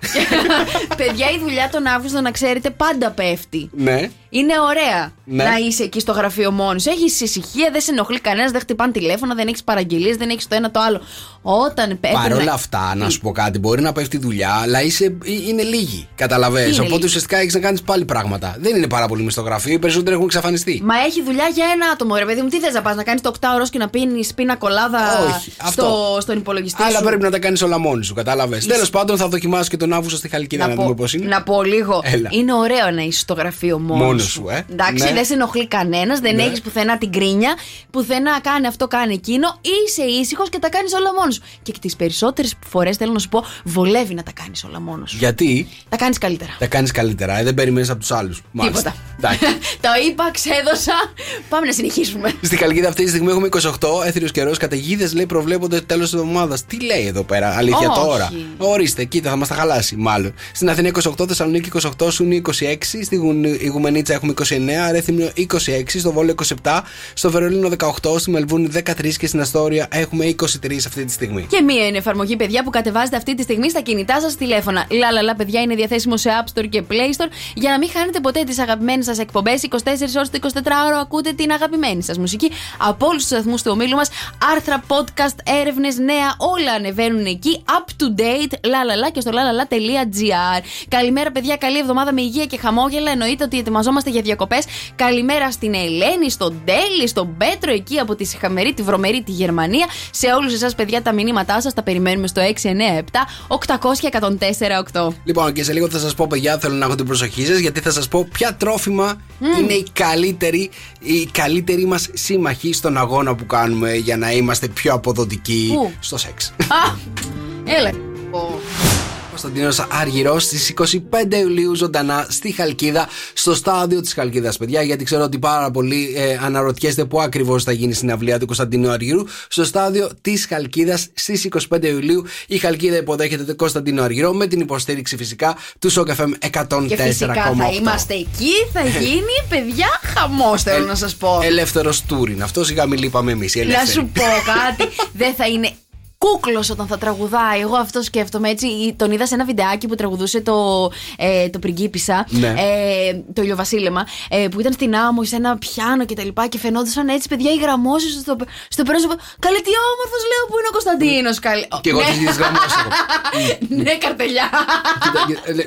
παιδιά, η δουλειά τον Αύγουστο, να ξέρετε, πάντα πέφτει. ναι. Είναι ωραία Ναι. να είσαι εκεί στο γραφείο μόνος. Έχεις ησυχία, δεν σε ενοχλεί κανένας, δεν χτυπάνε τηλέφωνα, δεν έχεις παραγγελίες, δεν έχεις το ένα το άλλο. Όταν πέφτει. Παρ' όλα αυτά, να σου πω κάτι, μπορεί να πέφτει δουλειά, αλλά είσαι, ε, είναι λίγοι. Καταλαβαίνεις. Είναι Οπότε λίγοι. ουσιαστικά έχεις να κάνεις πάλι πράγματα. Δεν είναι πάρα πολύ μες στο γραφείο, οι περισσότεροι έχουν εξαφανιστεί. Μα έχει δουλειά για ένα άτομο, ρε παιδί μου. Τι θες να πας, να κάνεις το 8 ώρο και να πίνεις πίνα κολάδα Όχι, αυτό. στο, στον υπολογιστή Αλλά σου; πρέπει να τα κάνεις όλα μόνοι σου, κατάλαβες. Είσαι- Τέλος πάντων, θα δοκιμάσω και τον Αύγουστο στη Χαλκίδα να, να, δούμε πω, πώς είναι. να πω λίγο. Έλα. Είναι ωραίο να είσαι στο γραφείο μόνο Μόνος μόνος σου, ε. Εντάξει, Ναι. δεν σε ενοχλεί κανένας, δεν Ναι. έχεις πουθενά την κρίνια, πουθενά κάνει αυτό, κάνει εκείνο. Είσαι ήσυχος και τα κάνεις όλα μόνος σου. Και τις περισσότερες φορές θέλω να σου πω, βολεύει να τα κάνεις όλα μόνος σου. Γιατί; Τα κάνεις καλύτερα. τα κάνεις καλύτερα, ε, δεν περιμένεις από τους άλλους. Τίποτα. Εντάξει. Το είπα, ξέδωσα. Πάμε να συνεχίσουμε. Στη Χαλκίδα αυτή τη στιγμή έχουμε 28, έθριος καιρός. Καταιγίδες λέει προβλέπονται τέλος της εβδομάδας. Τι λέει εδώ πέρα, αλήθεια Όχι. τώρα; Ορίστε, κοίτα, θα μας τα χαλάσει μάλλον. Στην Αθήνα 28, Θεσσαλονίκη 28, Σούνη 26, στη Γουν- Ιγουμενίτσα έχουμε 29, Ρέθυμνο 26, στο Βόλο 27, στο Βερολίνο 18, στη Μελβούνη 13 και στην Αστόρια έχουμε 23 αυτή τη στιγμή. Και μία είναι εφαρμογή, παιδιά, που κατεβάζετε αυτή τη στιγμή στα κινητά σας τηλέφωνα. Λαλαλα, παιδιά, είναι διαθέσιμο σε App Store και Play Store για να μην χάνετε ποτέ τις αγαπημένες σας εκπομπές. 24 ώρες το 24ωρο ακούτε την αγαπημένη σας μουσική από όλους τους σταθμού του ομίλου μας. Άρθρα, podcast, έρευνες, νέα, όλα ανεβαίνουν εκεί. Up to date, λαλαλα και στο lalala.gr. Καλημέρα, παιδιά, καλή εβδομάδα με υγεία και χαμόγελα. Εννοείται ότι ετοιμαζόμαστε για διακοπές. Καλημέρα στην Ελένη, στον Τέλη, στον Πέτρο εκεί από τη Σιχαμερή, τη Βρωμερή, τη Γερμανία. Σε όλους εσάς, παιδιά, τα μηνύματά σας τα περιμένουμε στο 697 800 1048. Λοιπόν, και σε λίγο θα σας πω, παιδιά, θέλω να έχω την προσοχή σας, γιατί θα σας πω ποια τρόφιμα είναι η καλύτερη, η καλύτερη μας σύμμαχη στον αγώνα που κάνουμε για να είμαστε πιο αποδοτικοί Πού; στο σεξ. Α, έλα. Κωνσταντίνος Άργυρο στις 25 Ιουλίου ζωντανά στη Χαλκίδα, στο στάδιο της Χαλκίδας, παιδιά. Γιατί ξέρω ότι πάρα πολλοί ε, αναρωτιέστε πού ακριβώς θα γίνει η συναυλία του Κωνσταντίνου Αργυρού. Στο στάδιο της Χαλκίδας στις 25 Ιουλίου. Η Χαλκίδα υποδέχεται τον Κωνσταντίνο Αργυρό με την υποστήριξη φυσικά του ΣΟΚΑΦΕΜ 104,8. Και φυσικά θα είμαστε εκεί, θα γίνει, παιδιά, χαμός θέλω να σας πω. Ελεύθερος τούριν. Αυτός σιγά μην λείπαμε εμείς. Να σου πω κάτι. Δεν θα είναι κούκλος όταν θα τραγουδάει. Εγώ αυτό σκέφτομαι έτσι. Τον είδα σε ένα βιντεάκι που τραγουδούσε το, ε, το πριγκίπισσα. Ναι. Ε, το ηλιοβασίλεμα. Ε, που ήταν στην άμμο, σε ένα πιάνο και τα λοιπά. Και φαινόντουσαν έτσι, παιδιά, οι γραμμώσεις στο, στο πρόσωπο. Καλέ, τι όμορφος λέω που είναι ο Κωνσταντίνος. Καλέ. Και εγώ Ναι. τις ίδιες γραμμές έχω. Ναι, Καρτελιά.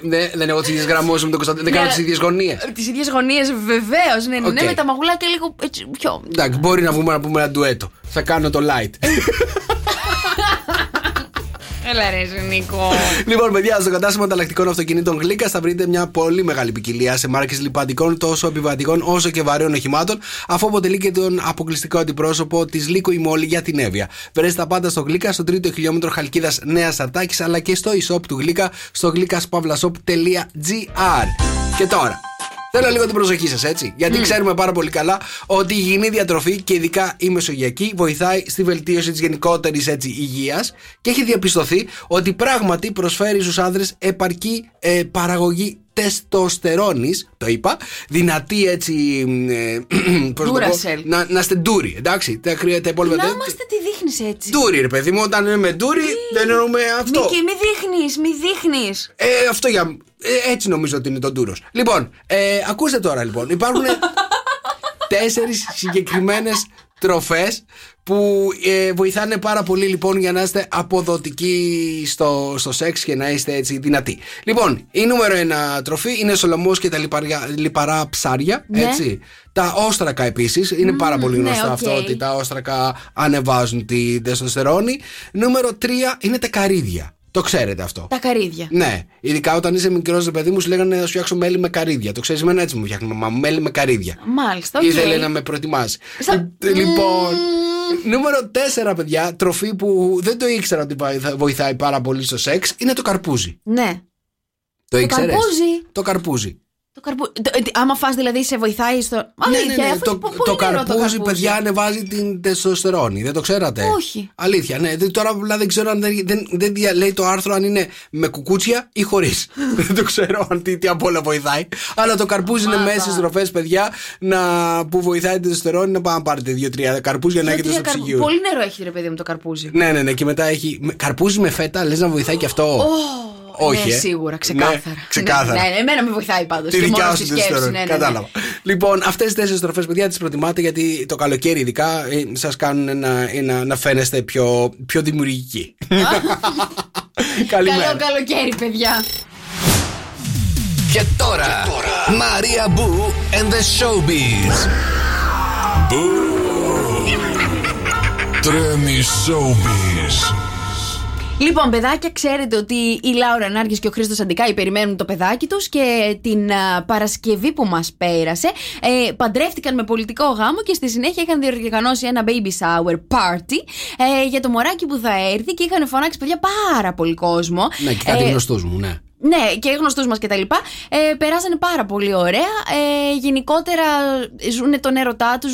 Ναι, Δεν έχω τις ίδιες γραμμές με τον Κωνσταντίνο. Δεν κάνω Ναι. τις ίδιες γωνίες. Τις ίδιες γωνίες, βεβαίως. Ναι, ναι, ναι, Οκ. με τα μαγουλάκια λίγο έτσι πιο. Εντάξει, μπορεί να βγούμε να πούμε ένα ντουέτο. Θα κάνω το light. Έλα ρε, Νίκο. λοιπόν, παιδιά, στο κατάστημα ανταλλακτικών αυτοκινήτων Γλύκα θα βρείτε μια πολύ μεγάλη ποικιλία σε μάρκες λιπαντικών τόσο επιβατικών όσο και βαρέων οχημάτων, αφού αποτελεί και τον αποκλειστικό αντιπρόσωπο της Λύκο η Μόλη για την Εύβοια. Βρέστε τα πάντα στο Γλύκα, στο τρίτο χιλιόμετρο Χαλκίδας Νέας Αρτάκης, αλλά και στο e-shop του Γλύκα, στο γλυκασπαυλashop.gr. Και τώρα, Θέλω λίγο την προσοχή σας, έτσι. Γιατί ξέρουμε πάρα πολύ καλά ότι η υγιεινή διατροφή και ειδικά η μεσογειακή βοηθάει στη βελτίωση της γενικότερης υγείας και έχει διαπιστωθεί ότι πράγματι προσφέρει στους άνδρες επαρκή ε, παραγωγή τεστοστερόνης, το είπα, δυνατή έτσι. Ε, πώς να το πω, Ντούρασελ. να, να είστε ντούρι, εντάξει. Τα, χρεια- τα υπόλοιπα. Να δεν- είμαστε τι δείχνεις έτσι. Ντούρι, ρε παιδί μου, όταν είναι με ντούρι, δεν εννοούμε αυτό. Μη, μη δείχνεις, μη δείχνεις. Ε, αυτό για. ε, έτσι νομίζω ότι είναι το ντούρος. Λοιπόν, ε, ακούστε τώρα λοιπόν. Υπάρχουν τέσσερις συγκεκριμένες τροφές που ε, βοηθάνε πάρα πολύ λοιπόν για να είστε αποδοτικοί στο, στο σεξ και να είστε έτσι δυνατοί. Λοιπόν, η νούμερο ένα τροφή είναι σολομός και τα λιπαριά, λιπαρά ψάρια. Ναι. Έτσι. Τα όστρακα επίσης. Είναι πάρα πολύ ναι, γνωστό οκ. αυτό ότι τα όστρακα ανεβάζουν τη τεστοστερόνη. Νούμερο 3 είναι τα καρύδια. Το ξέρετε αυτό. Τα καρύδια. Ναι, ειδικά όταν είσαι μικρός, ρε παιδί μου, σου λέγανε να σου φτιάξω μέλι με καρύδια. Το ξέρεις, εμένα έτσι μου φτιάχνει μαμά μου, μέλι με καρύδια. Μάλιστα, οκ. Ήθελε να με προετοιμάσει. Στα- Ε, Λοιπόν, νούμερο 4, παιδιά, τροφή που δεν το ήξερα ότι βοηθά- βοηθάει πάρα πολύ στο σεξ, είναι το καρπούζι. Ναι. Το Το ήξερες; καρπούζι. Το καρπούζι. Το καρπού... το- ε, άμα φας δηλαδή σε βοηθάει στο. Αλήθεια, αφού Το, είναι πολύ το νερό καρπούζι, παιδιά, ανεβάζει την τεστοστερόνη. Δεν το ξέρατε; Όχι. Αλήθεια, ναι. Δεν- Τώρα απλά δεν ξέρω αν δεν, δεν, δεν δια- λέει το άρθρο αν είναι με κουκούτσια ή χωρίς. δεν το ξέρω αν τι, τι απ' όλα βοηθάει. Αλλά το καρπούζι είναι μέσα στις τροφές, παιδιά, να, που βοηθάει την τεστοστερόνη. Να πάμε να πάρετε δύο-τρία καρπούζια να έχετε στο Δύο-τρία καρπού- ψυγείο. Πολύ νερό έχει ρε παιδί μου το καρπούζι. Ναι, ναι, ναι. Και μετά έχει. με- Καρπούζι με φέτα, λες να βοηθάει και αυτό. Ω, Όχι, ναι, ε. σίγουρα, ξεκάθαρα. Ναι, ξεκάθαρα. Ναι, ναι, εμένα με βοηθάει πάντως. Τη Και δικιά μόνος σου στη σκέψη. Ναι, τεστοστερόνη. ναι, ναι. Κατάλαβα. Λοιπόν, αυτές τις τέσσερις τροφέ, παιδιά, τις προτιμάτε γιατί το καλοκαίρι, ειδικά, σας κάνουν να, να, να φαίνεστε πιο, πιο δημιουργικοί. Καλημέρα. Καλό καλοκαίρι, παιδιά. Και τώρα, Μαρία Μπού and the Showbiz. Μπού. Τρέμει Showbiz. Λοιπόν, παιδάκια, ξέρετε ότι η Λάουρα Νάργης και ο Χρήστος Αντικάη περιμένουν το παιδάκι τους και την α, Παρασκευή που μας πέρασε ε, παντρεύτηκαν με πολιτικό γάμο και στη συνέχεια είχαν διοργανώσει ένα baby shower party ε, για το μωράκι που θα έρθει και είχαν φωνάξει παιδιά πάρα πολύ κόσμο. Ναι, και κάτι Ε, γνωστούς μου, ναι. Ναι, και γνωστούς μας κτλ. Ε, περάσανε πάρα πολύ ωραία. Ε, γενικότερα ζουν τον έρωτά τους,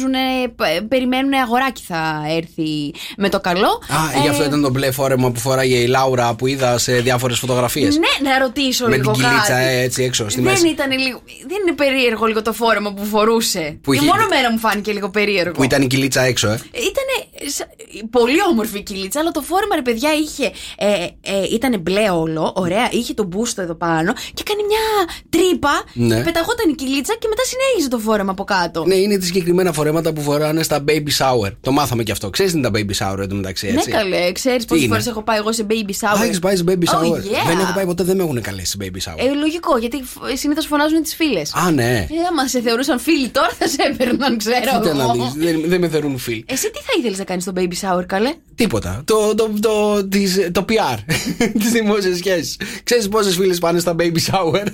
περιμένουν αγοράκι θα έρθει με το καλό. Α, γι' αυτό Ε, ήταν το μπλε φόρεμα που φοράγε η Λάουρα που είδα σε διάφορες φωτογραφίες. Ναι, να ρωτήσω Με λίγο την κυλίτσα κάτι. ε, έτσι έξω στη δεν μέση. ήταν λίγο. Δεν είναι περίεργο λίγο το φόρεμα που φορούσε. Που και είχε- μόνο μέρα μου φάνηκε λίγο περίεργο. Που ήταν η κυλίτσα έξω, ε. Ήτανε σα- πολύ όμορφη η κυλίτσα, αλλά το φόρεμα ρε παιδιά είχε. Ε, ε, ήταν μπλε όλο, ωραία, είχε τον μπούστο εδώ πάνω και έκανε μια τρύπα. Ναι. Πεταγόταν η κυλίτσα και μετά συνέχιζε το φόρεμα από κάτω. Ναι, είναι τα συγκεκριμένα φορέματα που φοράνε στα baby shower. Το μάθαμε κι αυτό. Ξέρεις τι είναι τα baby shower εντωμεταξύ, έτσι; Ναι, καλέ, ξέρεις Τι πόσες είναι; φορές έχω πάει εγώ σε baby shower. Α, έχεις πάει σε baby Oh, shower. yeah. Δεν έχω πάει ποτέ, δεν με έχουν καλέσει σε baby shower. Ε, λογικό, γιατί συνήθως φωνάζουν τις φίλες. Α, ναι. Ε, άμα σε θεωρούσαν φίλοι τώρα θα σε έπαιρναν, ξέρω Κοίτα να εγώ. δεις, δεν, δεν με θεωρούν φίλοι. Εσύ τι θα ήθελες να κάνεις στο baby shower, καλέ; Τίποτα. Το, το, το, τις- το PR. Τις δημόσιες σχέσεις. Ξέρεις πόσες φίλε πάνε στα baby shower.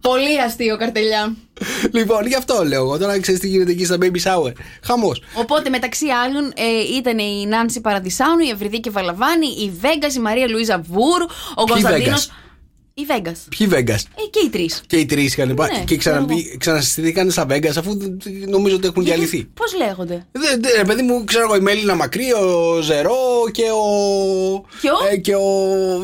Πολύ αστείο καρτελιά. λοιπόν, γι' αυτό λέω εγώ. Τώρα ξέρεις τι γίνεται εκεί στα baby shower. Χαμός. Οπότε μεταξύ άλλων ε, ήταν η Νάνση Παραδισάνου, η Ευρυδίκη Βαλαβάνη, η Βέγγα, η Μαρία Λουίζα Βούρου, ο Κωνσταντίνος. Vegas? Η Βέγγα. Ποιοι Vegas; Ε, και οι τρεις. Και οι τρεις είχαν πάει. Ναι, και ξαναμπεί- ξανασυστηθήκαν στα Vegas αφού νομίζω ότι έχουν διαλυθεί. Πώς λέγονται; Δεν, δεν, ρε παιδί μου, ξέρω εγώ, η Μέλινα Μακρύ, ο Ζερό και ο. Και ο- ε, και ο.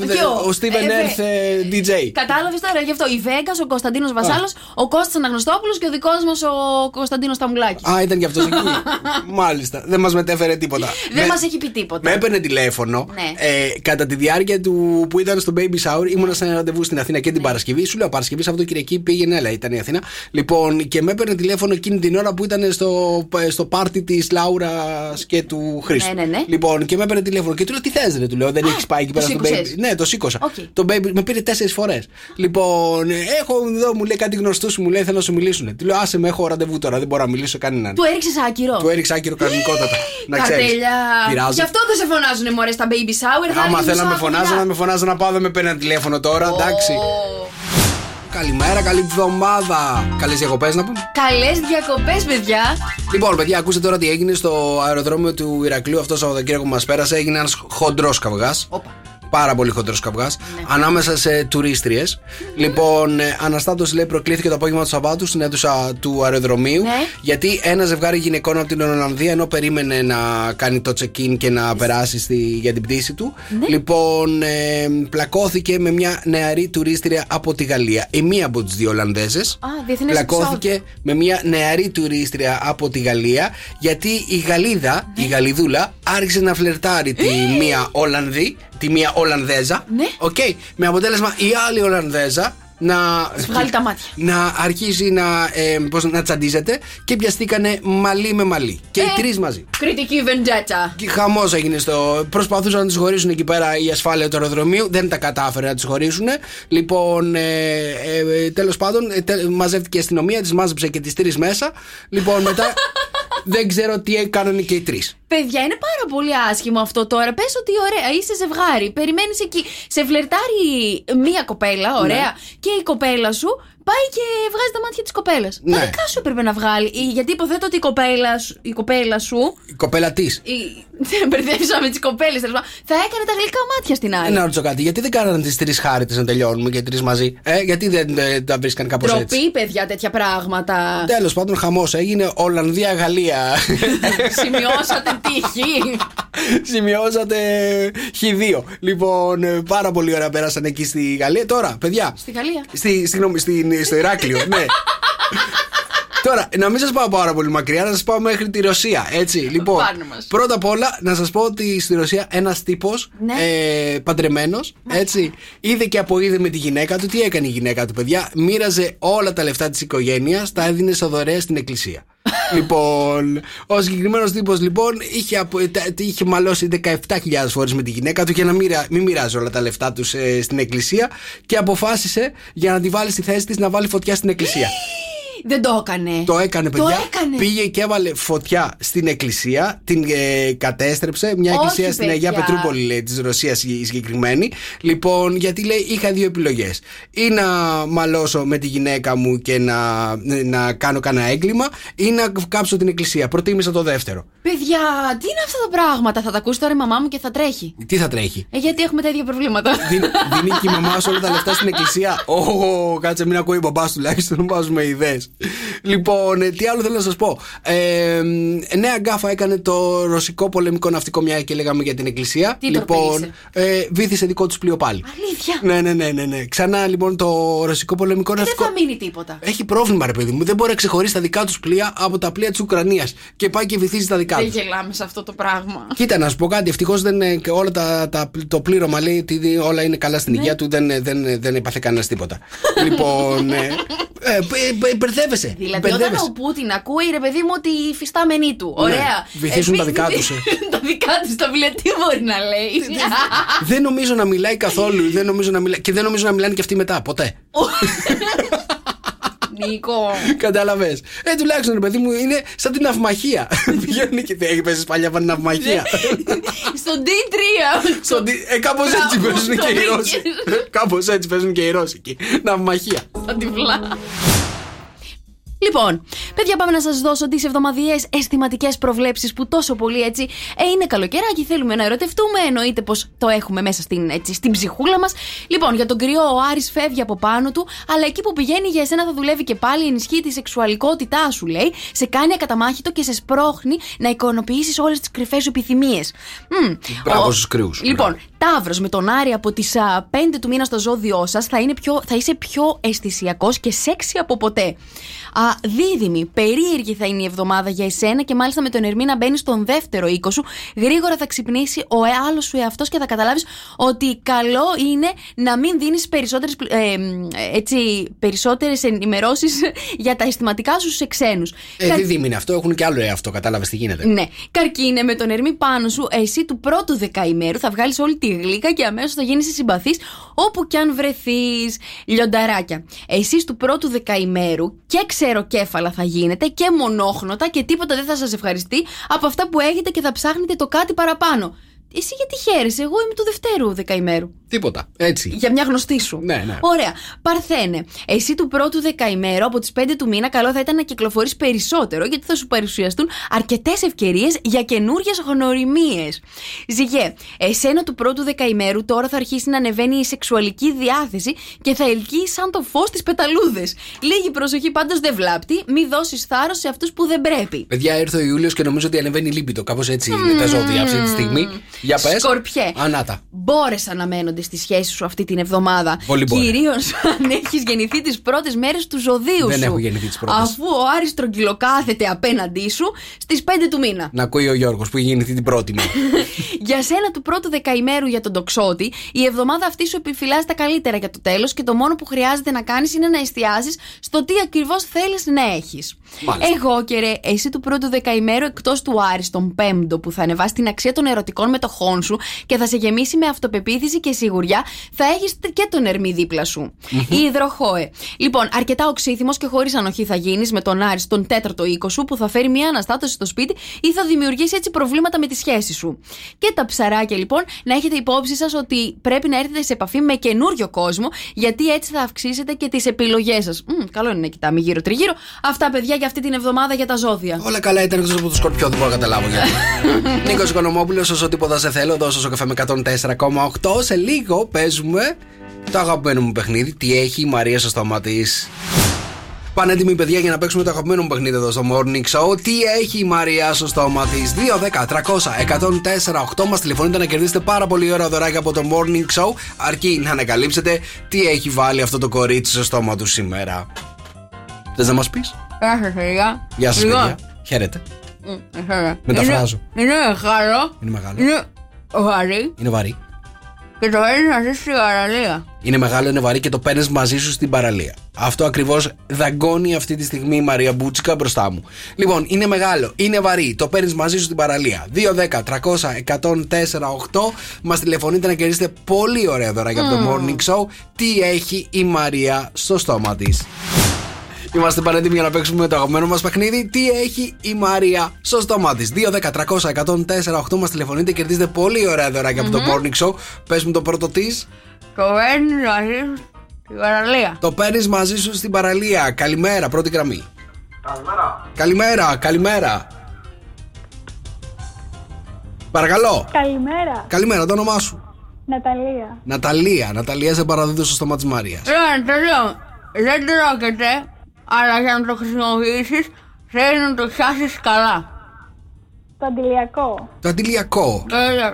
Και ο- ο Steven ε, Earth ε, DJ. Κατάλαβες τώρα γι' αυτό. Η Βέγγα, ο Κωνσταντίνος Βασάλος, ο Κώστας Αναγνωστόπουλος και ο δικός μας ο Κωνσταντίνος Ταμουλάκη. Α, ήταν και αυτός εκεί. Μάλιστα. Δεν μας μετέφερε τίποτα. Δεν Με- μας έχει πει τίποτα. Με έπαιρνε τηλέφωνο Ναι. ε, κατά τη διάρκεια του που ήταν στο baby shower. Ήμουνα σε ένα ραντεβού στην Αθήνα και την Ναι. Παρασκευή. Σου λέω Παρασκευή, Σαββατοκυριακή πήγαινε, έλα, ήταν η Αθήνα. Λοιπόν, και με έπαιρνε τηλέφωνο εκείνη την ώρα που ήταν στο, στο πάρτι της Λάουρας και του Χρήστου. Ναι, ναι, ναι. Λοιπόν, και με έπαιρνε τηλέφωνο και του λέω τι θες, ρε, του λέω, δεν έχεις πάει εκεί το πέρα στο σήκωσες. baby. Ναι, το σήκωσα. Οκ. Το baby με πήρε τέσσερις φορές. Λοιπόν, ε, έχω εδώ, μου λέει κάτι γνωστούς, μου λέει θέλω να σου μιλήσουν. Του λέω, άσε με, έχω ραντεβού τώρα, δεν μπορώ να μιλήσω σε κανέναν. Του έριξες άκυρο. Του έριξα άκυρο κανονικότατα. να ξέρεις. Καρτέλια. Πειράζει. Γι' αυτό δεν σε φωνάζουν μωρέ στα baby shower. θα Άμα έρθει θέλω να με μισό φωνάζω, από να με φωνάζω να πάω, δεν με παίρνει ένα τηλέφωνο τώρα, εντάξει. Καλημέρα, καλή εβδομάδα. Καλές διακοπές να πούμε. Καλές διακοπές, παιδιά. Λοιπόν, παιδιά, ακούστε τώρα τι έγινε στο αεροδρόμιο του Ηρακλείου αυτός το Σαββατοκύριακο που μας πέρασε. Έγινε ένας χοντρός καυγάς. Πάρα πολύ χοντρός καυγάς. Ανάμεσα σε τουρίστριες. Λοιπόν, ε, Αναστάτω λέει προκλήθηκε το απόγευμα του Σαββάτου στην αίθουσα του αεροδρομίου. Γιατί ένα ζευγάρι γυναικών από την Ολλανδία, ενώ περίμενε να κάνει το check-in και να περάσει στη, για την πτήση του. Λοιπόν, ε, πλακώθηκε με μια νεαρή τουρίστρια από τη Γαλλία. Η μία από τις δύο Ολλανδέζες Α, διεθνές πλακώθηκε με μια νεαρή τουρίστρια από τη Γαλλία γιατί η Γαλλίδα, η Γαλλιδούλα, άρχισε να φλερτάρει τη μία Ολλανδή, τη μία Ολλανδέζα. Ναι. Οκ. με αποτέλεσμα η άλλη Ολλανδέζα να. βγάλει τα μάτια. Να αρχίζει να, ε, πώς, να τσαντίζεται και πιαστήκανε μαλλί με μαλλί. Και οι Ε. τρεις μαζί. Κριτική βεντέτσα. Και χαμός έγινε στο. Προσπαθούσαν να τις χωρίσουν εκεί πέρα η ασφάλεια του αεροδρομίου. Δεν τα κατάφερε να τις χωρίσουν. Λοιπόν, ε, ε, τέλος πάντων, ε, τε- μαζεύτηκε η αστυνομία, τις μάζεψε και τις τρεις μέσα. Λοιπόν, μετά δεν ξέρω τι έκαναν και οι τρεις. Παιδιά, είναι πάρα πολύ άσχημο αυτό τώρα. Πες ότι ωραία, είσαι ζευγάρι. Περιμένεις εκεί. Σε φλερτάρει μία κοπέλα, ωραία. Ναι. Και η κοπέλα σου πάει και βγάζει τα μάτια της κοπέλας. Ναι. Τα δικά σου έπρεπε να βγάλει. Ε, Γιατί υποθέτω ότι η κοπέλα, σου- η κοπέλα σου. Η κοπέλα της. η- Δεν μπερδεύσα με τι κοπέλε. Θα έκανε τα γλυκά μάτια στην άλλη. Να ρωτήσω κάτι, γιατί δεν κάνανε τις τρεις χάρητε να τελειώνουμε και τρεις μαζί; Ε, γιατί δεν ε, τα βρίσκαν κάπως έτσι; Τροπή, παιδιά, τέτοια πράγματα. Τέλος πάντων, χαμός έγινε Ολλανδία-Γαλλία. Σημειώσατε τύχη. Σημειώσατε χ2. Λοιπόν, ε, πάρα πολύ ωραία πέρασαν εκεί στη Γαλλία. Τώρα, παιδιά. Στη Γαλλία. Στη, συγγνώμη, στην- στο Ηράκλειο, ναι. Τώρα, να μην σας πάω πάρα πολύ μακριά, να σας πάω μέχρι τη Ρωσία. Έτσι, λοιπόν. Πάνε μας. Πρώτα απ' όλα, να σας πω ότι στη Ρωσία ένας τύπος Ναι. ε, παντρεμένος, έτσι, είδε και αποείδε με τη γυναίκα του. Τι έκανε η γυναίκα του, παιδιά; Μοίραζε όλα τα λεφτά της οικογένειας, τα έδινε σε δωρεά στην εκκλησία. Λοιπόν, ο συγκεκριμένος τύπος λοιπόν είχε, απο- τα- είχε μαλώσει 17.000 φορές με τη γυναίκα του για να μοιρα- μην μοιράζει όλα τα λεφτά τους ε, στην εκκλησία και αποφάσισε για να τη βάλει στη θέση της να βάλει φωτιά στην εκκλησία. Δεν το έκανε. Το έκανε, Το παιδιά. έκανε. Πήγε και έβαλε φωτιά στην εκκλησία, την ε, κατέστρεψε. Μια Όχι, εκκλησία στην Αγία παιδιά. Πετρούπολη, λέει, της Ρωσίας η συγκεκριμένη. Λοιπόν, γιατί λέει, είχα δύο επιλογές. Ή να μαλώσω με τη γυναίκα μου και να, να κάνω κανένα έγκλημα, ή να κάψω την εκκλησία. Προτίμησα το δεύτερο. Παιδιά, τι είναι αυτά τα πράγματα; Θα τα ακούσει τώρα η μαμά μου και θα τρέχει. Τι θα τρέχει; Ε, γιατί έχουμε τα ίδια προβλήματα. Δίνει, δίνει και η μαμά σου όλα τα λεφτά στην εκκλησία. Ω, κάτσε, μην ακούει ο μπαμπάς τουλάχιστον να βάζουμε ιδέες. Λοιπόν, ε, τι άλλο θέλω να σας πω. Ε, νέα γκάφα έκανε το ρωσικό πολεμικό ναυτικό, μια και λέγαμε για την εκκλησία. Τι το λοιπόν, ε, βήθησε δικό τους πλοίο πάλι. Αλήθεια. Ναι, ναι, ναι, ναι, ναι. Ξανά λοιπόν το ρωσικό πολεμικό Ε, Δεν ναυτικό. θα μείνει τίποτα. Έχει πρόβλημα, ρε παιδί μου. Δεν μπορεί να ξεχωρίσει τα δικά τους πλοία από τα πλοία της Ουκρανίας. Και πάει και βυθίζει τα δικά Δεν τους. γελάμε σε αυτό το πράγμα. Κοίτα, να σου πω κάτι. Ευτυχώς δεν είναι και όλα τα, τα, το πλήρωμα λέει ότι όλα είναι καλά στην Ναι. υγεία του. Δεν, δεν, δεν έπαθε κανένας τίποτα. λοιπόν. Ε, ε, ε, ε, μπερδεύεσαι. Δηλαδή, όταν μπερδεύεσαι. ο Πούτιν ακούει, ρε παιδί μου, ότι οι φυστάμενοι του. Ωραία. Ναι, βυθίζουν τα δικά τους, ε. τα δικά τους τα βιβλία, τι μπορεί να λέει. δεν νομίζω να μιλάει καθόλου. δεν νομίζω να μιλάει, και δεν νομίζω να μιλάνε και αυτοί μετά. Ποτέ. Νίκο. Κατάλαβες. Ε, τουλάχιστον, ρε παιδί μου, είναι σαν την ναυμαχία. Πηγαίνει και δεν έχεις πέσει παλιά από την ναυμαχία. Στον D3. Στον D- ε, κάπως έτσι Μπράβο, παίζουν το και οι βρήκες. Ρώσοι. Κάπως έτσι παίζουν και οι Ρώσοι. εκεί. Ναυμαχία. Σαν τυφλά. Λοιπόν, παιδιά, πάμε να σας δώσω τις εβδομαδιαίες αισθηματικές προβλέψεις που τόσο πολύ έτσι ε, είναι καλοκαιράκι. Θέλουμε να ερωτευτούμε. Εννοείται πως το έχουμε μέσα στην, έτσι, στην ψυχούλα μας. Λοιπόν, για τον κρυό, ο Άρης φεύγει από πάνω του, αλλά εκεί που πηγαίνει για εσένα θα δουλεύει και πάλι. Ενισχύει τη σεξουαλικότητά σου, λέει. Σε κάνει ακαταμάχητο και σε σπρώχνει να εικονοποιήσεις όλες τις κρυφές σου επιθυμίες. Μπράβο στους κρυούς. Λοιπόν, Ταύρο με τον Άρη από τις 5 του μήνα στο ζώδιό σας θα, είναι πιο- θα είσαι πιο αισθησιακός και σεξι από ποτέ. Α, δίδυμη, περίεργη θα είναι η εβδομάδα για εσένα και μάλιστα με τον Ερμή να μπαίνεις στον δεύτερο οίκο σου. Γρήγορα θα ξυπνήσει ο άλλος σου εαυτός και θα καταλάβεις ότι καλό είναι να μην δίνεις περισσότερες ε, έτσι, περισσότερες ενημερώσεις για τα αισθηματικά σου σε ξένους. Ε, δίδυμη είναι αυτό, έχουν και άλλο ε, αυτό, κατάλαβες τι γίνεται. Ναι. Καρκίνε με τον Ερμή πάνω σου, εσύ του πρώτου δεκαημέρου θα βγάλεις όλη τη γλύκα και αμέσως θα γίνεις συμπαθής όπου κι αν βρεθείς. Λιονταράκια. Εσείς του πρώτου δεκαημέρου και ξεροκέφαλα θα γίνετε και μονόχνοτα και τίποτα δεν θα σας ευχαριστεί από αυτά που έχετε και θα ψάχνετε το κάτι παραπάνω. Εσύ γιατί χαίρεσαι, εγώ είμαι του δευτέρου δεκαημέρου. Τίποτα. Έτσι. Για μια γνωστή σου. Ναι, ναι. Ωραία. Παρθένε. Εσύ του πρώτου δεκαημέρου από τις 5 του μήνα, καλό θα ήταν να κυκλοφορείς περισσότερο, γιατί θα σου παρουσιαστούν αρκετές ευκαιρίες για καινούριες γνωριμίες. Ζυγέ. Εσένα του πρώτου δεκαημέρου τώρα θα αρχίσει να ανεβαίνει η σεξουαλική διάθεση και θα ελκύεις σαν το φως τι πεταλούδες. Λίγη προσοχή πάντως δεν βλάπτει, μη δώσεις θάρρος σε αυτούς που δεν πρέπει. Παιδιά, ήρθε ο Ιούλιος και νομίζω ότι ανεβαίνει η λίμπητο. Κάπως έτσι είναι τα ζώδια αυτή τη στιγμή. Για πες. Σκορπιέ. Ανάτα. Μπόρεσαν να μένονται στη σχέση σου αυτή την εβδομάδα. Πολύ μπόρε. Κυρίως αν έχεις γεννηθεί τις πρώτες μέρες του ζωδίου Δεν σου. έχω γεννηθεί τις πρώτες. Αφού ο Άρης τρογγυλοκάθεται απέναντί σου στις 5 του μήνα. Να ακούει ο Γιώργος που έχει γεννηθεί την πρώτη μου. Για σένα του πρώτου δεκαημέρου για τον τοξότη, η εβδομάδα αυτή σου επιφυλάσσει τα καλύτερα για το τέλος και το μόνο που χρειάζεται να κάνεις είναι να εστιάσει στο τι ακριβώς θέλεις να έχεις. Μάλιστα. Εγώ και ρε, εσύ του πρώτου δεκαημέρου εκτός του Άρη, τον πέμπτο που θα ανεβάσει την αξία των ερωτικών μετοχών σου και θα σε γεμίσει με αυτοπεποίθηση και σιγουριά, θα έχεις και τον Ερμή δίπλα σου. Η υδροχόε. Λοιπόν, αρκετά οξύθυμος και χωρίς ανοχή θα γίνεις με τον Άρης στον τέταρτο οίκο σου που θα φέρει μια αναστάτωση στο σπίτι ή θα δημιουργήσει έτσι προβλήματα με τη σχέση σου. Και τα ψαράκια λοιπόν να έχετε υπόψη σας ότι πρέπει να έρθετε σε επαφή με καινούριο κόσμο γιατί έτσι θα αυξήσετε και τις επιλογές σας. Καλό είναι να κοιτάμε γύρω τριγύρω. Αυτά παιδιά για αυτή την εβδομάδα για τα ζώδια. Όλα καλά ήταν εκτός από το σκορπιό, δεν μπορώ να καταλάβω γιατί. Νίκος Οικονομόπουλος, όσο τίποτα σε θέλω, δώσω στο καφέ με 104,8. Σε λίγο παίζουμε το αγαπημένο μου παιχνίδι. Τι έχει η Μαρία στο στόμα της. Πάνε έτοιμοι παιδιά για να παίξουμε το αγαπημένο μου παιχνίδι εδώ στο Morning Show. Τι έχει η Μαρία στο στόμα της. 2, 10, 300, 104, 8 μας τηλεφωνείτε να κερδίσετε πάρα πολύ ωραία δωράκια από το Morning Show. Αρκεί να ανακαλύψετε τι έχει βάλει αυτό το κορίτσι στο στόμα του σήμερα. Θες να μας πεις; Γεια σας, παιδιά. Γεια σας, Λοιπόν, παιδιά. Χαίρετε. μ, χαίρετε. Μεταφράζω. Είναι, είναι μεγάλο. Είναι μεγάλο. Είναι βαρύ Είναι βαρύ. και το παίρνει να ζεις στην παραλία. Είναι μεγάλο, είναι βαρύ και το παίρνεις μαζί σου στην παραλία. Αυτό ακριβώς δαγκώνει αυτή τη στιγμή η Μαρία Μπούτσικα μπροστά μου. Λοιπόν, είναι μεγάλο, είναι βαρύ, το παίρνεις μαζί σου στην παραλία. 2, 10, 300, 104, 8. Μας τηλεφωνείτε να κερδίσετε πολύ ωραία δώρα για το Μμμ. morning show. Τι έχει η Μαρία στο στόμα της. Είμαστε πανέτοιμοι για να παίξουμε το αγαπημένο μας παιχνίδι. Τι έχει η Μαρία στο στόμα της. 2-10-300-104-8 μας τηλεφωνείτε και κερδίζετε πολύ ωραία δωράκια από το Morning Show. Πες μου το πρώτο της. Το παίρνει μαζί σου στην παραλία. Το παίρνεις μαζί σου στην παραλία. Καλημέρα, πρώτη γραμμή. Καλημέρα. Καλημέρα, καλημέρα. Παρακαλώ. Καλημέρα. Καλημέρα, το όνομά σου. Ναταλία. Ναταλία. Ναταλία, σε παραδίδω στο στόμα της Μαρίας. Λοιπόν, το λέω. Δεν τρώγεται, αλλά για να το χρησιμοποιήσεις θέλεις να το χάσει καλά. Το αντιλιακό. Το αντιλιακό. Ε,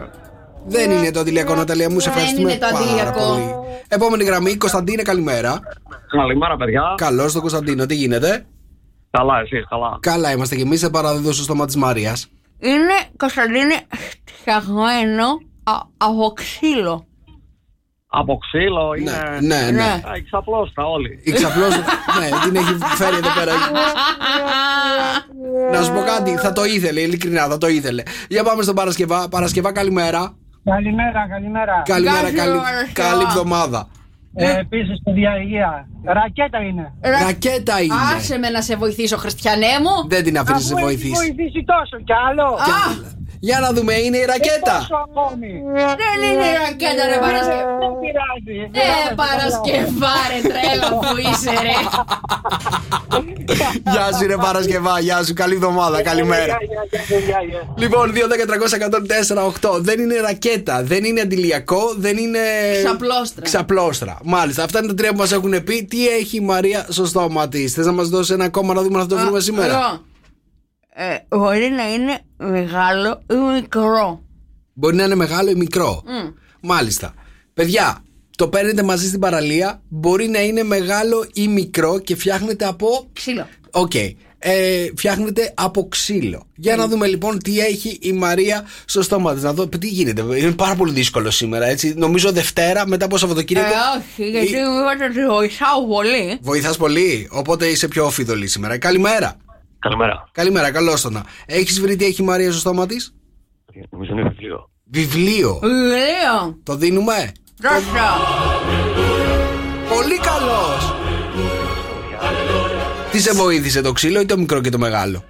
Δεν είναι το αντιλιακό, Ναταλία μου. Σε Δεν ευχαριστούμε είναι το πάρα αντιλιακό. πολύ. Επόμενη γραμμή, Κωνσταντίνε, καλημέρα. Καλημέρα, παιδιά. Καλώς τον Κωνσταντίνο, τι γίνεται; Καλά, εσείς, καλά. Καλά είμαστε και εμείς σε παραδίδω στο στόμα της Μαρία. Είναι, Κωνσταντίνε, φτιαγμένο α- από ξύλο. Από ξύλο είναι. ναι, ναι. Α, Εξαπλώστα όλοι. Η ξαπλώσα. ναι, την έχει φέρει εδώ πέρα. Να σου πω κάτι, θα το ήθελε, ειλικρινά, θα το ήθελε. Για πάμε στον Παρασκευά. Παρασκευά, καλημέρα. Καλημέρα, καλημέρα. Καλημέρα, καλή, καλή εβδομάδα. Ε, Επίσης, παιδιά, υγεία. Ρακέτα είναι. Ρακέτα είναι. Άσε με να σε βοηθήσω, Χριστιανέ μου. Δεν την αφήνεις να σε Αφού έχεις βοηθήσει. βοηθήσει τόσο κι άλλο. Για να δούμε, είναι η Και ρακέτα. πόσο ακόμη. Δεν είναι η ρακέτα, ρε Παρασκευά. Δεν πειράζει. Ε, Παρασκευά, ρε τρέλα που είσαι, ρε. Γεια σου, ρε Παρασκευά, γεια σου, καλή εβδομάδα, καλημέρα. Λοιπόν, 2-10-300-104-8 δεν είναι ρακέτα, δεν είναι αντιλιακό, δεν είναι. Ξαπλώστρα. Ξαπλώστρα. Μάλιστα, αυτά είναι τα τρία που μας έχουν πει. Τι έχει η Μαρία στο στόμα της; Θες να μας δώσει ένα ακόμα να δούμε αν θα το βρούμε σήμερα; Εγώ. Ε, μπορεί να είναι μεγάλο ή μικρό. Μπορεί να είναι μεγάλο ή μικρό. Μμ. Μάλιστα. Παιδιά, το παίρνετε μαζί στην παραλία. Μπορεί να είναι μεγάλο ή μικρό και φτιάχνετε από. Ξύλο. Οκ. Ε, φτιάχνετε από ξύλο. Για να δούμε λοιπόν τι έχει η Μαρία στο στόμα της. Να δω τι γίνεται. Είναι πάρα πολύ δύσκολο σήμερα, έτσι. Νομίζω Δευτέρα μετά από Ε, Σαββατοκύριακο. όχι, γιατί μου είπατε ότι βοηθάω πολύ. Βοηθάς πολύ, οπότε είσαι πιο φειδωλή σήμερα. Καλημέρα. Καλημέρα. Καλημέρα, καλώς τονα. Έχεις βρει τι έχει η Μαρία στο στόμα της; Νομίζω είναι βιβλίο. Βιβλίο. Βιβλίο. Το δίνουμε; Δώστε. Πολύ καλός. Τι σε βοήθησε το ξύλο ή το μικρό και το μεγάλο;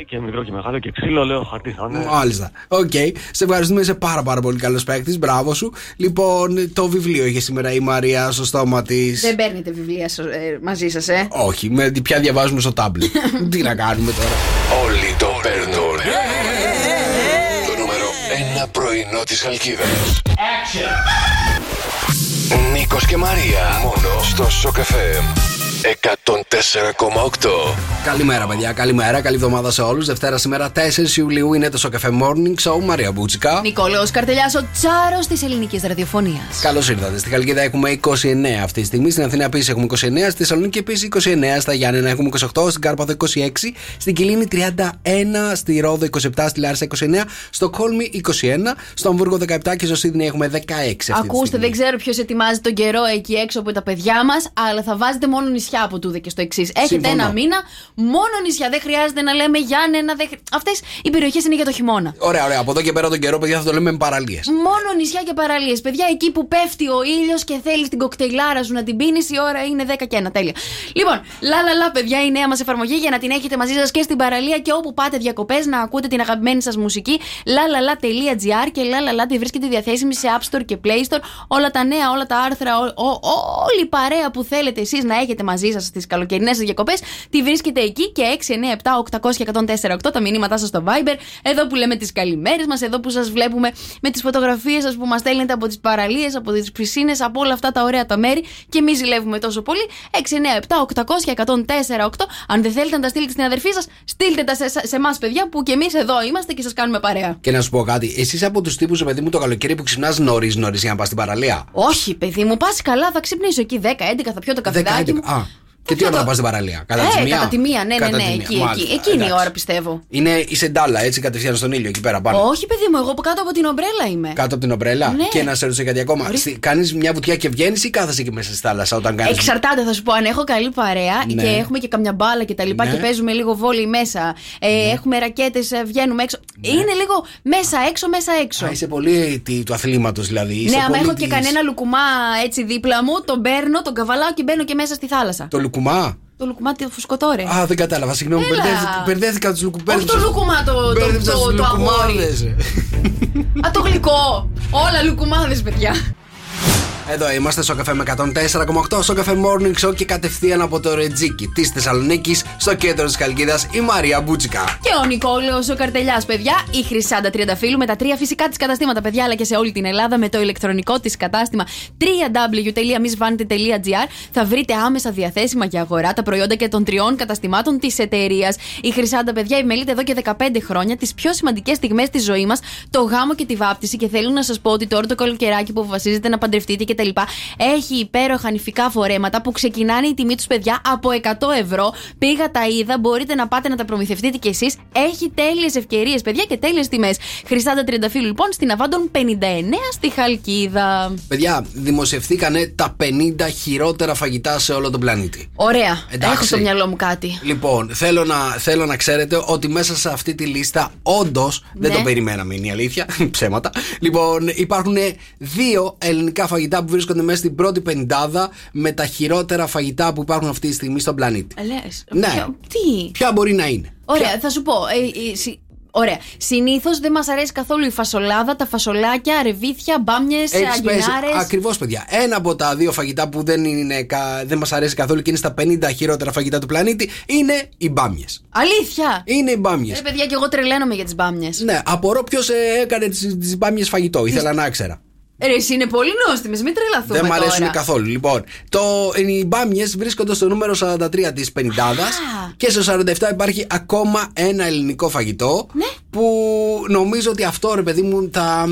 Ε, και μικρό και μεγάλο και ξύλο, λέω χαρτί θα είναι. Μάλιστα. Οκ. Σε ευχαριστούμε. Είσαι πάρα, πάρα πολύ καλός παίκτης. Μπράβο σου. Λοιπόν, το βιβλίο είχε σήμερα η Μαρία στο στόμα της. Δεν παίρνετε βιβλία σο- ε, μαζί σας, ε; Όχι, με, πια διαβάζουμε στο τάμπλετ. Τι να κάνουμε τώρα; Όλοι το παίρνουν. Το νούμερο 1 πρωινό της Χαλκίδας. Νίκος και Μαρία. Μόνο στο Shock FM. 104,8. Καλημέρα, παιδιά. Καλημέρα. Καλή εβδομάδα σε όλους. Δευτέρα σήμερα 4 Ιουλίου είναι το Σοκαφέ Morning Show. Μαρία Μπούτσικα. Νικόλαο Καρτελιάς, ο τσάρος της ελληνικής ραδιοφωνίας. Καλώς ήρθατε. Στη Χαλκίδα έχουμε 29 αυτή τη στιγμή. Στην Αθήνα επίσης έχουμε 29. Στη Θεσσαλονίκη επίσης 29. Στα Γιάννενα έχουμε 28. Στην Κάρπαθο 26. Στην Κιλίνη 31. Στη Ρόδο 27. Στη Λάρισα 29. Στο Κόλμη 21. Στο Αμβούργο 17. Και στο Σίδνεϊ έχουμε 16. αυτή τη Ακούστε, στιγμή. δεν ξέρω ποιος ετοιμάζει τον καιρό εκεί έξω από τα παιδιά μας, αλλά θα βάζετε μόνο νησιά από τούδε και στο εξής. Έχετε Συμφωνώ. ένα μήνα, μόνο νησιά. Δεν χρειάζεται να λέμε Γιάννενα. Δεν... Αυτές οι περιοχές είναι για το χειμώνα. Ωραία, ωραία. Από εδώ και πέρα τον καιρό, παιδιά, θα το λέμε με παραλίες. Μόνο νησιά και παραλίες. Παιδιά, εκεί που πέφτει ο ήλιος και θέλει την κοκτέιλάρα σου να την πίνεις, η ώρα είναι 10 και 1. Τέλεια. Λοιπόν, λα λα λα, παιδιά, η νέα μας εφαρμογή για να την έχετε μαζί σας και στην παραλία και όπου πάτε διακοπές να ακούτε την αγαπημένη σας μουσική. lalala.gr και lalala τη βρίσκεται διαθέσιμη σε App Store και Play Store. Όλα τα νέα, όλα τα άρθρα, ό- ό- όλη η παρέα που θέλετε εσείς να έχετε μαζί σας στις καλοκαιρινές σα διακοπές, τη βρίσκεται εκεί και 697 800 και 104 τα μηνύματά σας στο Viber. Εδώ που λέμε τις καλημέρες μας, εδώ που σας βλέπουμε με τις φωτογραφίες σας που μας στέλνετε από τις παραλίες, από τις πισίνες, από όλα αυτά τα ωραία τα μέρη και εμείς ζηλεύουμε τόσο πολύ. 697 800 και 104 Αν δεν θέλετε να τα στείλετε στην αδερφή σας, στείλτε τα σε, σε εμάς, παιδιά, που και εμείς εδώ είμαστε και σας κάνουμε παρέα. Και να σου πω κάτι, εσύ από τους τύπους, παιδί μου, το καλοκαίρι που ξυπνάς νωρίς νωρίς για να πας στην παραλία; Όχι, παιδί μου, πας καλά, θα ξυπνήσω εκεί 10-11, θα πιω το καφεδάκι μου. Α, και τι ώρα θα πας στην παραλία, κατά ε, τη μία; κατά τη μία, ναι, ναι, Κατά ναι, τη μία, εκεί, εκεί. μάλιστα, Εκείνη η εντάξει. ώρα πιστεύω. Είναι η σεντάλα, έτσι κατευθείαν στον ήλιο εκεί πέρα πάνω. Όχι, παιδί μου, εγώ από κάτω από την ομπρέλα είμαι. Κάτω από την ομπρέλα; Ναι. Και να σε ρωτήσω κάτι ακόμα. Κάνεις μια βουτιά και βγαίνεις ή κάθεσαι εκεί μέσα στη θάλασσα όταν κάνει. Εξαρτάται, θα σου πω, αν έχω καλή παρέα Ναι. και έχουμε και καμιά μπάλα και τα λοιπά Ναι. και παίζουμε λίγο βόλι μέσα. Ε, Έχουμε ρακέτες, βγαίνουμε έξω. Είναι λίγο μέσα έξω, μέσα έξω. Ναι. Α, είσαι πολύ τι- του αθλήματος δηλαδή. Είσαι ναι, άμα πολύ έχω και της- κανένα λουκουμά έτσι δίπλα μου, τον παίρνω, τον καβαλάω και μπαίνω και μέσα στη θάλασσα. Το λουκουμά; Το λουκουμάτι το φουσκωτό, ρε. Α, δεν κατάλαβα. Συγγνώμη, Έλα. μπερδεύτηκα- μπερδεύτηκα τους λουκουμπέρδε. Όχι το λουκουμά το, το, Μπέρδεψα το, τους το αγόρι. λουκουμάδες. Α, το γλυκό. Όλα λουκουμάδες, παιδιά. Εδώ είμαστε στο καφέ με 104,8 στο καφέ Morning Show και κατευθείαν από το Ρετζίκι της Θεσσαλονίκης στο κέντρο της Καλκίδας η Μαρία Μπούτσικα. Και ο Νικόλαος ο Καρτελιάς, παιδιά. Η Χρυσάντα Τριανταφύλου με τα τρία φυσικά της καταστήματα, παιδιά, αλλά και σε όλη την Ελλάδα με το ηλεκτρονικό της κατάστημα www.missvanity.gr θα βρείτε άμεσα διαθέσιμα για αγορά τα προϊόντα και των τριών καταστημάτων της εταιρείας. Η Χρυσάντα, παιδιά, μελείται εδώ και 15 χρόνια τις πιο σημαντικές στιγμές της ζωής μας, το γάμο και τη βάπτιση. Και θέλουν να σας πω ότι τώρα το καλοκαιράκι που αποφασίζετε να παντρευτείτε κτλ. έχει υπέροχα νηφικά φορέματα που ξεκινάνε η τιμή τους, παιδιά, από 100 ευρώ. Πήγα, τα είδα, μπορείτε να πάτε να τα προμηθευτείτε κι εσείς. Έχει τέλειες ευκαιρίες, παιδιά, και τέλειες τιμές. Χρυσάντα Τριανταφύλου, λοιπόν, στην Αβάντων 59 στη Χαλκίδα. Παιδιά, δημοσιευθήκανε τα 50 χειρότερα φαγητά σε όλο τον πλανήτη. Ωραία. Εντάξει. Έχω στο μυαλό μου κάτι. Λοιπόν, θέλω να, θέλω να ξέρετε ότι μέσα σε αυτή τη λίστα, όντως, δεν Ναι. το περιμέναμε, είναι η αλήθεια. Ψέματα. Λοιπόν, υπάρχουν δύο ελληνικά φαγητά που βρίσκονται μέσα στην πρώτη πεντάδα με τα χειρότερα φαγητά που υπάρχουν αυτή τη στιγμή στον πλανήτη. Λες. Ναι. Τι; Ποια μπορεί να είναι. Ωραία, θα σου πω. Ε, ε, συ- Ωραία. Συνήθως δεν μας αρέσει καθόλου η φασολάδα, τα φασολάκια, ρεβίθια, μπάμιες, Έχεις πέσει. αγκινάρες. Ακριβώς, παιδιά. Ένα από τα δύο φαγητά που δεν, είναι, κα- δεν μας αρέσει καθόλου και είναι στα 50 χειρότερα φαγητά του πλανήτη είναι οι μπάμιες. Αλήθεια; Είναι οι μπάμιες. Ε, παιδιά, και εγώ τρελαίνομαι για τις μπάμιες. Ναι, απορώ ποιος έκανε τις μπάμιες φαγητό. Ήθελα να ξέρω. Ρε, εσύ είναι πολύ νόστιμες, μην τρελαθούμε. Δεν μ' αρέσουν τώρα. καθόλου. Λοιπόν, το, οι μπάμιες βρίσκονται στο νούμερο 43 της πενηντάδας και στο 47 υπάρχει ακόμα ένα ελληνικό φαγητό Ναι. Που νομίζω ότι αυτό ρε παιδί μου θα,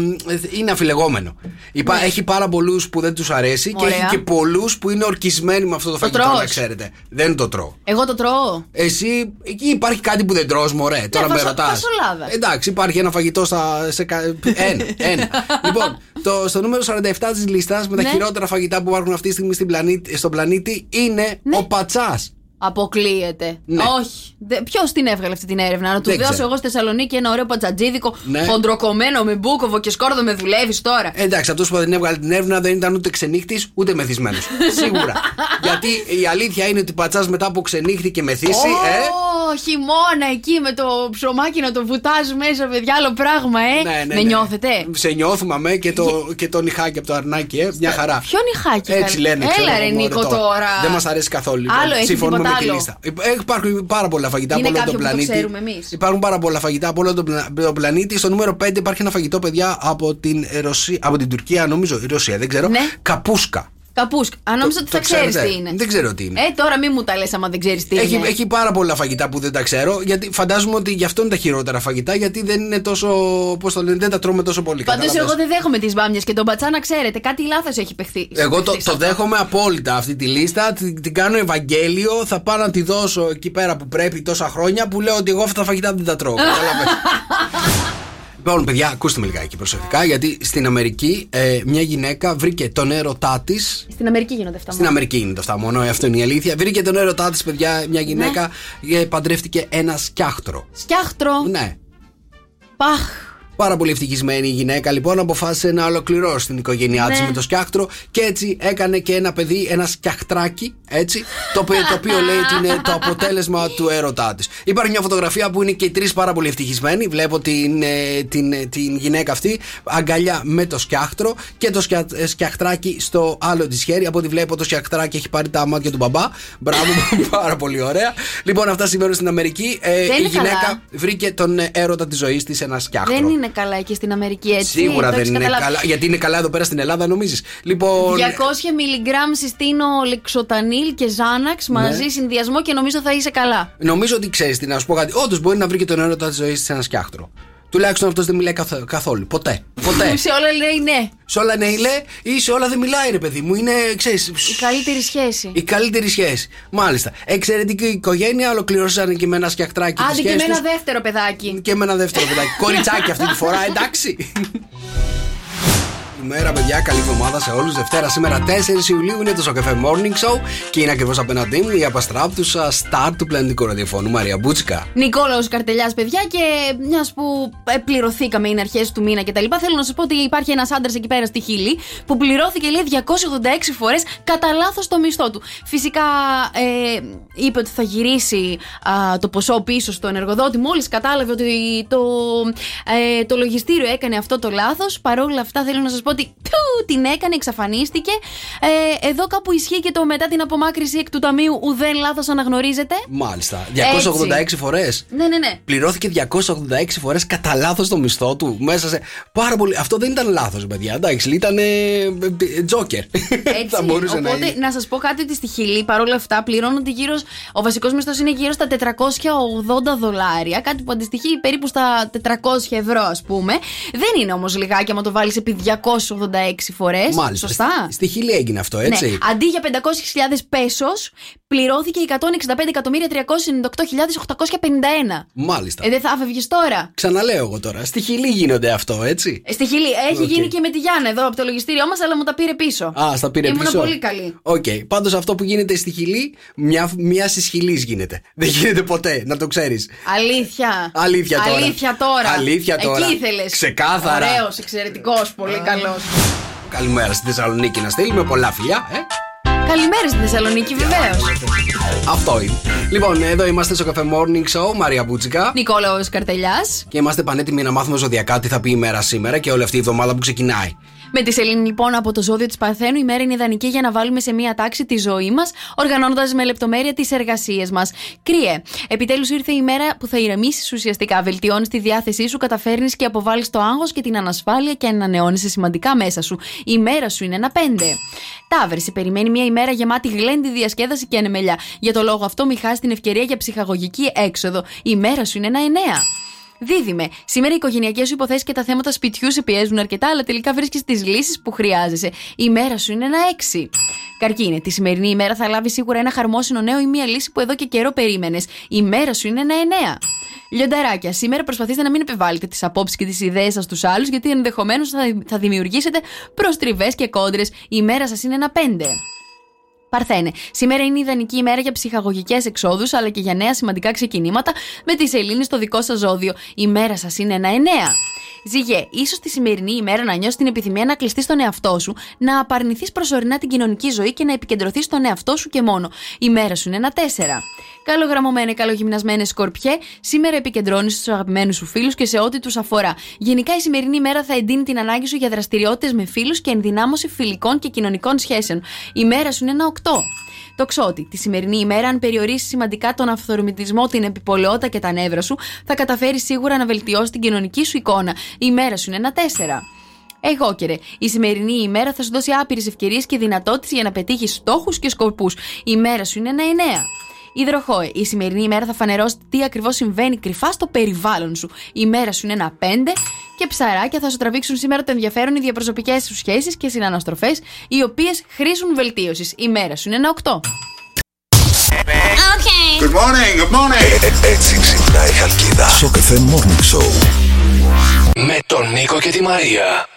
είναι αφιλεγόμενο. Υπά, Ναι. Έχει πάρα πολλούς που δεν τους αρέσει και Ωραία. έχει και πολλούς που είναι ορκισμένοι με αυτό το, φαγητό, τρως; να ξέρετε. Δεν το τρώω. Εγώ το τρώω. Εσύ, εκεί υπάρχει κάτι που δεν τρως μωρέ. Τώρα με φασο- ρωτάς φασολάδα. Εντάξει, υπάρχει ένα φαγητό στα, σε, κα- ένα, ένα. λοιπόν, το, στο νούμερο 47 της λίστας με τα Ναι. χειρότερα φαγητά που υπάρχουν αυτή τη στιγμή στην πλανήτη, στον πλανήτη είναι ο πατσάς. Αποκλείεται. Ναι. Όχι. Ποιος την έβγαλε αυτή την έρευνα; Να του Δεν δώσω ξέρω. εγώ στη Θεσσαλονίκη ένα ωραίο πατσατζίδικο Ναι. χοντροκομμένο με μπούκοβο και σκόρδο με δουλεύεις τώρα. Εντάξει, αυτός που δεν έβγαλε την έρευνα δεν ήταν ούτε ξενύχτης ούτε μεθυσμένος. Σίγουρα. Γιατί η αλήθεια είναι ότι πατσάς μετά από ξενύχτη και μεθύσει, ε. Ω, χειμώνα εκεί με το ψωμάκι να το βουτάζει μέσα, παιδιά, άλλο πράγμα, ε. Ναι, ναι, με ναι. νιώθετε; Σε νιώθουμε αμέ και το, και το νυχάκι από το αρνάκι, ε. Μια χαρά. Ποιο νυχάκι, Έτσι καλέ. λένε, Έλα, ξέρω ρε, εγώ, μωρέ, Νίκο, τώρα. Δεν μας αρέσει καθόλου. λοιπόν. Άλλο έχει Συμφωνούμε τίποτα με τη άλλο. λίστα. Υπ- Υπάρχουν πάρα πολλά φαγητά Είναι από όλο κάποιο τον που το πλανήτη. ξέρουμε εμείς. Υπάρχουν πάρα πολλά φαγητά από όλο τον, πλα- τον πλανήτη. Στο νούμερο 5 υπάρχει ένα φαγητό, παιδιά, από την, Ρωσία, από την Τουρκία, νομίζω, η Ρωσία, δεν ξέρω. Ναι. Καπούσκα. Καπούσκα. Αν νόμιζα ότι το θα ξέρεις ξέρετε; τι είναι. Δεν ξέρω τι είναι. Ε, τώρα μην μου τα λες άμα δεν ξέρεις τι Έχει, είναι. έχει πάρα πολλά φαγητά που δεν τα ξέρω. Γιατί φαντάζομαι ότι γι' αυτό είναι τα χειρότερα φαγητά. Γιατί δεν είναι τόσο. Πώς το λένε, δεν τα τρώμε τόσο πολύ. Πάντως, κατάλαβες. εγώ δεν δέχομαι τις μπάμιες και τον πατσά να ξέρετε. Κάτι λάθος έχει παιχθεί. Εγώ το, το δέχομαι απόλυτα αυτή τη λίστα. Την, την κάνω Ευαγγέλιο. Θα πάω να τη δώσω εκεί πέρα που πρέπει τόσα χρόνια που λέω ότι εγώ αυτά τα φαγητά δεν τα τρώω. Κατάλαβες. Λοιπόν, παιδιά, ακούστε με λιγάκι προσεκτικά. Γιατί στην Αμερική ε, μια γυναίκα βρήκε τον έρωτά της. Στην Αμερική γίνονται αυτά. Στην μόνο. Αμερική είναι το αυτά μόνο, ε, αυτό είναι η αλήθεια. Βρήκε τον έρωτά της, παιδιά, μια γυναίκα. ε, παντρεύτηκε ένα σκιάχτρο. Σκιάχτρο. Ναι. Παχ. Πάρα πολύ ευτυχισμένη η γυναίκα λοιπόν αποφάσισε να ολοκληρώσει την οικογένειά της Ναι. με το σκιάχτρο και έτσι έκανε και ένα παιδί, ένα σκιαχτράκι, έτσι, το, οποίο- το οποίο λέει ότι είναι το αποτέλεσμα του έρωτά της. Υπάρχει μια φωτογραφία που είναι και οι τρεις πάρα πολύ ευτυχισμένοι. Βλέπω την, ε, την, ε, την γυναίκα αυτή αγκαλιά με το σκιάχτρο και το σκια, ε, σκιαχτράκι στο άλλο της χέρι. Από ό,τι βλέπω το σκιαχτράκι έχει πάρει τα μάτια του μπαμπά. Μπράβο, πάρα πολύ ωραία. Λοιπόν, αυτά συμβαίνουν στην Αμερική. Ε, Δεν η είναι γυναίκα καλά. βρήκε τον ε, έρωτα της ζωής της ένα σκιάχτρο. Δεν είναι καλά εκεί στην Αμερική έτσι; Σίγουρα το δεν έχεις είναι καταλάβει. καλά. Γιατί είναι καλά εδώ πέρα στην Ελλάδα, νομίζεις. Λοιπόν. 200 μιλιγκράμμς συστήνω λεξοτανίλ και ζάναξ μαζί Ναι. συνδυασμό και νομίζω θα είσαι καλά. Νομίζω ότι ξέρεις τι να σου πω κάτι. Όντως μπορεί να βρει και τον έρωτα της ζωής της σε ένα σκιάχτρο. Τουλάχιστον αυτός δεν μιλάει καθ- καθόλου. Ποτέ. Ποτέ. Σε όλα λέει ναι. σε όλα ναι, λέει ή σε όλα δεν μιλάει, ρε παιδί μου. Είναι, ξέρεις, Η καλύτερη σχέση. η καλύτερη σχέση. Μάλιστα. Εξαιρετική οικογένεια. Ολοκληρώσαν και με ένα σκιαχτράκι τη Άντε και σχέση με ένα τους. δεύτερο παιδάκι. Και με ένα δεύτερο παιδάκι. Κοριτσάκι αυτή τη φορά, εντάξει. Καλημέρα, παιδιά. Καλή εβδομάδα σε όλους. Δευτέρα σήμερα 4 Ιουλίου είναι το Σοκαφέ Morning Show και είναι ακριβώς απέναντί μου η απαστράπτουσα star του πλανητικού ραδιοφώνου Μαρία Μπούτσικα. Νικόλαος Καρτελιάς, παιδιά, και μιας που ε, πληρωθήκαμε, είναι αρχές του μήνα κτλ. Θέλω να σας πω ότι υπάρχει ένας άντρας εκεί πέρα στη Χίλη που πληρώθηκε λέει 286 φορές κατά λάθος το μισθό του. Φυσικά ε, είπε ότι θα γυρίσει α, το ποσό πίσω στον εργοδότη. Μόλις κατάλαβε ότι το, ε, το λογιστήριο έκανε αυτό το λάθος. Παρ' όλα αυτά, θέλω να σας πω ότι πιου, την έκανε, εξαφανίστηκε. Ε, εδώ κάπου ισχύει και το μετά την απομάκρυση εκ του ταμείου ουδέν λάθος αναγνωρίζεται. Μάλιστα. 286 φορές. Ναι, ναι, ναι. Πληρώθηκε 286 φορές κατά λάθος το μισθό του. Μέσα σε. Πάρα πολύ. Αυτό δεν ήταν λάθος, παιδιά. Εντάξει, ήταν. Τζόκερ. Έτσι. Θα μπορούσε Οπότε, να είναι. να σας πω κάτι ότι στη Χιλή παρόλα αυτά πληρώνονται γύρω. Ο βασικός μισθός είναι γύρω στα 480 δολάρια. Κάτι που αντιστοιχεί περίπου στα 400 ευρώ, ας πούμε. Δεν είναι όμως λιγάκι άμα το βάλεις επί 286 φορές. Μάλιστα. Σωστά; Στη, στη Χιλή έγινε αυτό, έτσι. Ναι. Αντί για 500.000 πέσος, πληρώθηκε 165.398.851. Μάλιστα. Ε, δεν θα άφευγε τώρα; Ξαναλέω εγώ τώρα. Στη Χιλή γίνονται αυτό, έτσι. Ε, Στη Χιλή. Έχει Οκ. γίνει και με τη Γιάννα εδώ από το λογιστήριό μας, αλλά μου τα πήρε πίσω. Α, στα πήρε Ήμουν πίσω. πολύ καλή. Οκ. Πάντως αυτό που γίνεται στη Χιλή, μια, μια τη Χιλής γίνεται. Δεν γίνεται ποτέ, να το ξέρεις. Αλήθεια. Αλήθεια τώρα. Αλήθεια τώρα. Αλήθεια τώρα. Εκεί ήθελες. Ξεκάθαρα. Ωραίος, εξαιρετικός, πολύ καλός. Καλημέρα στη Θεσσαλονίκη να στείλουμε πολλά φιλιά, ε. Καλημέρα στη Θεσσαλονίκη, βεβαίως. Αυτό είναι. Λοιπόν, εδώ είμαστε στο καφέ Morning Show, Μαρία Μπούτσικα. Νικόλαος Καρτελιάς. Και είμαστε πανέτοιμοι να μάθουμε ζωδιακά τι θα πει η μέρα σήμερα και όλη αυτή η εβδομάδα που ξεκινάει. Με τη Σελήνη, λοιπόν, από το ζώδιο της Παρθένου, η μέρα είναι ιδανική για να βάλουμε σε μία τάξη τη ζωή μας, οργανώνοντας με λεπτομέρεια τις εργασίες μας. Κρύε. Επιτέλους ήρθε η μέρα που θα ηρεμήσεις ουσιαστικά. Βελτιώνεις τη διάθεσή σου, καταφέρνεις και αποβάλλει το άγχος και την ανασφάλεια και ανανεώνεσαι σημαντικά μέσα σου. Η μέρα σου είναι ένα πέντε. Ταύρη, σε περιμένει μια ημέρα γεμάτη γλέντι, διασκέδαση και ανεμελιά. Για το λόγο αυτό, μη χάσεις την ευκαιρία για ψυχαγωγική έξοδο. Η μέρα σου είναι ένα εννέα. Δίδυμε, σήμερα οι οικογενειακές σου υποθέσεις και τα θέματα σπιτιού σε πιέζουν αρκετά, αλλά τελικά βρίσκεις τις λύσεις που χρειάζεσαι. Η μέρα σου είναι ένα έξι. Καρκίνε, τη σημερινή ημέρα θα λάβεις σίγουρα ένα χαρμόσυνο νέο ή μία λύση που εδώ και καιρό περίμενες. Η μέρα σου είναι ένα εννέα. Λιονταράκια, σήμερα προσπαθήστε να μην επιβάλλετε τις απόψεις και τις ιδέες σας στους άλλους, γιατί ενδεχομένως θα, θα δημιουργήσετε προστριβές και κόντρες. Η μέρα σας είναι ένα πέντε. Παρθένε. Σήμερα είναι ιδανική ημέρα για ψυχαγωγικές εξόδους αλλά και για νέα σημαντικά ξεκινήματα με τη σελήνη στο δικό σας ζώδιο. Η μέρα σας είναι ένα εννέα. Ζυγέ, ίσως τη σημερινή ημέρα να νιώσεις την επιθυμία να κλειστείς στον εαυτό σου, να απαρνηθείς προσωρινά την κοινωνική ζωή και να επικεντρωθείς στον εαυτό σου και μόνο. Η μέρα σου είναι ένα τέσσερα. Καλογραμμωμένε, καλογυμνασμένες σκορπιέ, σήμερα επικεντρώνεις στου αγαπημένους σου φίλους και σε ό,τι τους αφορά. Γενικά η σημερινή ημέρα θα εντείνει την ανάγκη σου για δραστηριότητες με φίλους και ενδυνάμωση φιλικών και κοινωνικών σχέσεων. Η μέρα σου είναι ένα 8. Το ξότι. Τη σημερινή ημέρα, αν περιορίσεις σημαντικά τον αυθορμητισμό, την επιπολαιότητα και τα νεύρα σου, θα καταφέρεις σίγουρα να βελτιώσεις την κοινωνική σου εικόνα. Η μέρα σου είναι ένα 4. Εγώ και ρε, η σημερινή ημέρα θα σου δώσει άπειρες ευκαιρίες και δυνατότητες για να πετύχεις στόχους και σκοπούς. Η μέρα σου είναι ένα 9. Υδροχόε, η σημερινή ημέρα θα φανερώσει τι ακριβώς συμβαίνει κρυφά στο περιβάλλον σου. Η μέρα σου είναι ένα 5. Και ψαράκια θα σου τραβήξουν σήμερα το ενδιαφέρον οι διαπροσωπικές σου σχέσεις και συναναστροφές, οι οποίες χρήσουν βελτίωσης. Η μέρα σου είναι ένα 8. Good morning, good morning. Έτσι ξυπνάει η Χαλκίδα. Σοκαφέ Morning Show. Με τον Νίκο και τη Μαρία.